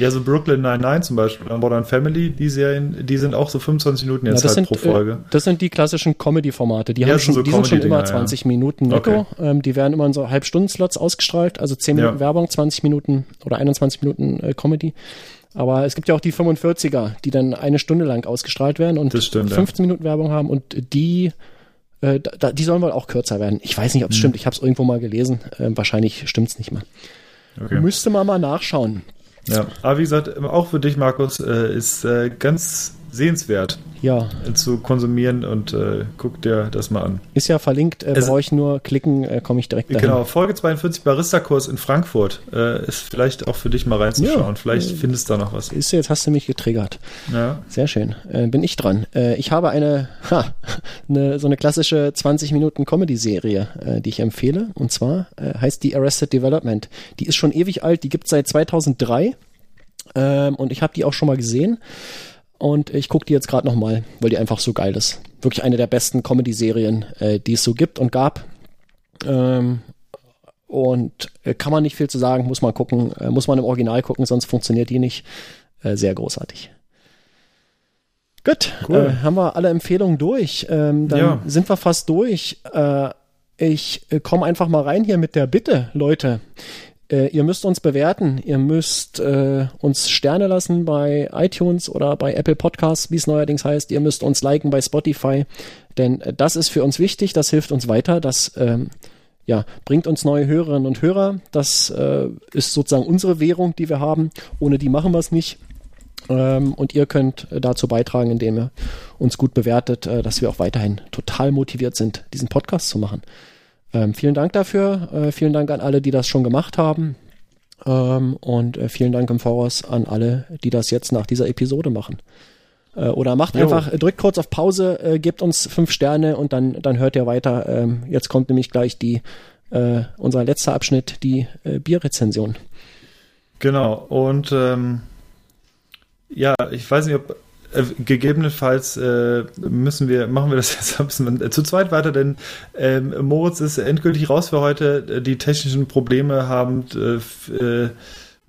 Ja, so Brooklyn Nine-Nine zum Beispiel, oder Modern Family, die Serien, die sind auch so 25 Minuten Ja, jetzt das halt sind, pro Folge. Äh, das sind die klassischen Comedy-Formate. Die, Ja, haben schon, so die sind schon immer Comedy-Dinger, ja. 20 Minuten netto. Ähm, die werden immer in so Halbstundenslots ausgestrahlt, also 10 Ja. Minuten Werbung, 20 Minuten oder 21 Minuten äh, Comedy. Aber es gibt ja auch die 45er, die dann eine Stunde lang ausgestrahlt werden und stimmt, ja. 15 Minuten Werbung haben und die äh, da, die sollen wohl auch kürzer werden. Ich weiß nicht, Hm. ob es stimmt. Ich habe es irgendwo mal gelesen. Ähm, wahrscheinlich stimmt's nicht mehr. Okay. Müsste man mal nachschauen. Ja. Aber wie gesagt, auch für dich, Markus, äh, ist äh, ganz sehenswert Ja, äh, zu konsumieren und äh, guck dir das mal an. ist ja verlinkt. Äh, Es- brauche ich nur klicken, äh, komme ich direkt dahin. Genau, Folge 42 Barista-Kurs in Frankfurt äh, ist vielleicht auch für dich mal reinzuschauen. Ja. vielleicht findest du da noch was. Ist, jetzt hast du mich getriggert. Ja. Sehr schön. Äh, bin ich dran. Äh, ich habe eine, ha, eine, so eine klassische 20 Minuten Comedy-Serie, äh, die ich empfehle. Und zwar äh, heißt die Arrested Development. Die ist schon ewig alt, die gibt seit 2003. Ähm, und ich habe die auch schon mal gesehen. Und ich gucke die jetzt gerade nochmal, weil die einfach so geil ist. Wirklich eine der besten Comedy-Serien, äh, die es so gibt und gab. Ähm, und äh, kann man nicht viel zu sagen, muss man gucken, äh, muss man im Original gucken, sonst funktioniert die nicht. Äh, sehr großartig. Gut, Cool. äh, haben wir alle Empfehlungen durch. Ähm, dann Ja. sind wir fast durch. Äh, ich komme einfach mal rein hier mit der Bitte, Leute. Äh, ihr müsst uns bewerten. Ihr müsst äh, uns Sterne lassen bei iTunes oder bei Apple Podcasts, wie es neuerdings heißt. Ihr müsst uns liken bei Spotify, denn äh, das ist für uns wichtig. Das hilft uns weiter. Das ähm, ja, bringt uns neue Hörerinnen und Hörer. Das äh, ist sozusagen unsere Währung, die wir haben. Ohne die machen wir es nicht. Ähm, und ihr könnt äh, dazu beitragen, indem ihr uns gut bewertet, äh, dass wir auch weiterhin total motiviert sind, diesen Podcast zu machen. Ähm, vielen Dank dafür. Äh, vielen Dank an alle, die das schon gemacht haben. Ähm, und äh, vielen Dank im Voraus an alle, die das jetzt nach dieser Episode machen. Äh, oder macht Jo. einfach, drückt kurz auf Pause, äh, gebt uns fünf Sterne und dann, dann hört ihr weiter. Ähm, jetzt kommt nämlich gleich die, äh, unser letzter Abschnitt, die äh, Bierrezension. Genau, und ähm, ja, ich weiß nicht, ob äh, gegebenenfalls äh, müssen wir, machen wir das jetzt ein bisschen äh, zu zweit weiter, denn ähm, Moritz ist endgültig raus für heute. Die technischen Probleme haben, äh, äh,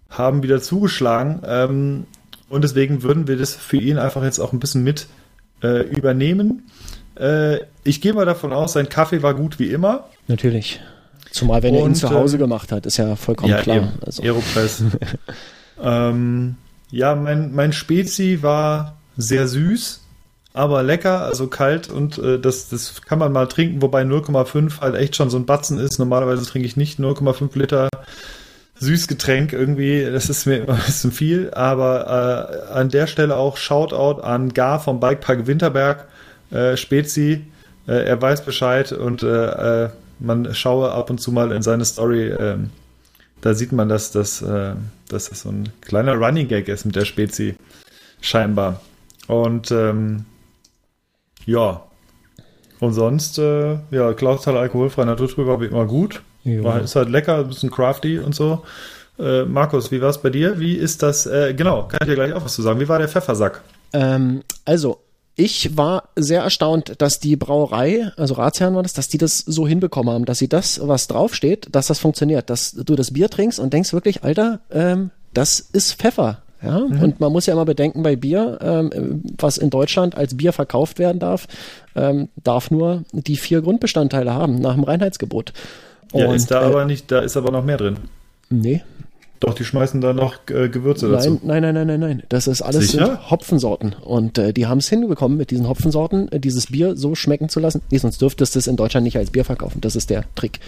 haben wieder zugeschlagen. Ähm, und deswegen würden wir das für ihn einfach jetzt auch ein bisschen mit übernehmen. Ich gehe mal davon aus, sein Kaffee war gut wie immer. Natürlich. Zumal, wenn er ihn Und, zu Hause gemacht hat, ist ja vollkommen klar. Eben. Also, Aeropress. ähm, ja, mein, mein Spezi war sehr süß, aber lecker, also kalt und äh, das, das kann man mal trinken, wobei 0,5 halt echt schon so ein Batzen ist. Normalerweise trinke ich nicht 0,5 Liter Süßgetränk irgendwie, das ist mir immer ein bisschen viel, aber äh, an der Stelle auch Shoutout an Gar vom Bikepark Winterberg, äh, Spezi, äh, er weiß Bescheid und äh, äh, man schaue ab und zu mal in seine Story, ähm, da sieht man, dass das, äh, dass das so ein kleiner Running Gag ist mit der Spezi, scheinbar. Und ähm, ja, und sonst, äh, ja, Klausthal alkoholfrei Naturtrübe war immer gut. War, ist halt lecker, ein bisschen crafty und so. Äh, Markus, wie war es bei dir? Wie ist das, äh, genau, kann ich dir gleich auch was zu sagen. Wie war der Pfeffersack? ähm, also, ich war sehr erstaunt, dass die Brauerei, also Ratsherrn war das, dass die das so hinbekommen haben, dass sie das, was draufsteht, dass das funktioniert, dass du das Bier trinkst und denkst wirklich, Alter, ähm, das ist Pfeffer. Ja, und man muss ja immer bedenken, bei Bier, ähm, was in Deutschland als Bier verkauft werden darf, ähm, darf nur die vier Grundbestandteile haben, nach dem Reinheitsgebot. Ja, Und, ist da äh, aber nicht, da ist aber noch mehr drin. Nee, Doch, die schmeißen da noch äh, Gewürze dazu. Nein, nein, nein, nein, nein, nein. Das ist alles Hopfensorten. Und äh, die haben es hinbekommen, mit diesen Hopfensorten äh, dieses Bier so schmecken zu lassen. Nee, sonst dürftest du es in Deutschland nicht als Bier verkaufen. Das ist der Trick.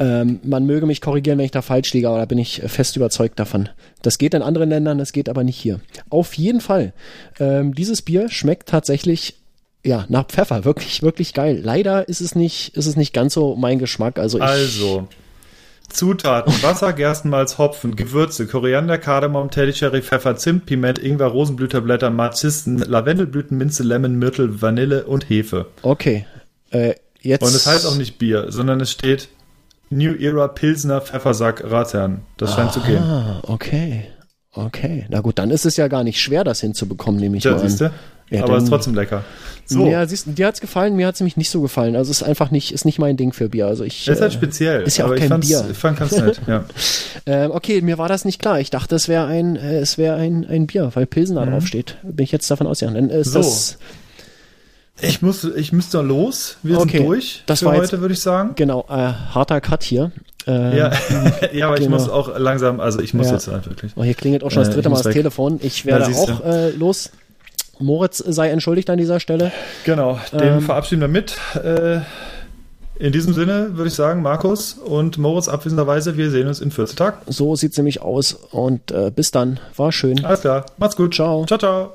Ähm, man möge mich korrigieren, wenn ich da falsch liege, aber da bin ich fest überzeugt davon. Das geht in anderen Ländern, das geht aber nicht hier. Auf jeden Fall. Ähm, dieses Bier schmeckt tatsächlich ja, nach Pfeffer, wirklich, wirklich geil. Leider ist es nicht, ist es nicht ganz so mein Geschmack. Also ich, Also, Zutaten: Wasser, Gerstenmalz, Hopfen, Gewürze, Koriander, Kardamom, Teddycherry, Pfeffer, Zimt, Piment, Ingwer, Rosenblüterblätter, Marzisten, Lavendelblüten, Minze, Lemon, Myrtle, Vanille und Hefe. okay. Äh, jetzt. Und es heißt auch nicht Bier, sondern es steht New Era Pilsner Pfeffersack Ratsherrn. Das scheint zu gehen. Ah, okay. Okay, na gut, dann ist es ja gar nicht schwer, das hinzubekommen, nehme ich Ja, mal an. siehst du? Ja, Aber dann- ist trotzdem lecker. So, Ja, siehst, du, dir hat's gefallen, mir hat's nämlich nicht so gefallen. Also es ist einfach nicht, ist nicht mein Ding für Bier. Also ich. das ist halt äh, speziell. ist ja auch ich kein fand's, Bier. Ich fand ganz nett, ja. Ähm, okay, mir war das nicht klar. Ich dachte, es wäre ein, äh, es wäre ein, ein Bier, weil Pilsen da drauf steht. Bin ich jetzt davon ausgegangen. Dann ist Mhm. So. das Ich muss, ich müsste los. Wir Okay, sind durch das für war heute, würde ich sagen. genau äh, harter Cut hier. Ähm, Ja, ja aber ich genau. muss auch langsam, also ich muss Ja. jetzt halt wirklich. Oh, hier klingelt auch schon das Äh, dritte ich Mal das weg. Telefon. Ich werde du. auch äh, los. Moritz sei entschuldigt an dieser Stelle. Genau, dem Ähm. verabschieden wir mit. Äh, in diesem Sinne würde ich sagen, Markus und Moritz abwesenderweise, wir sehen uns in 14 Tagen. So sieht's nämlich aus. Und äh, bis dann. War schön. Alles klar, macht's gut. Ciao. Ciao, ciao.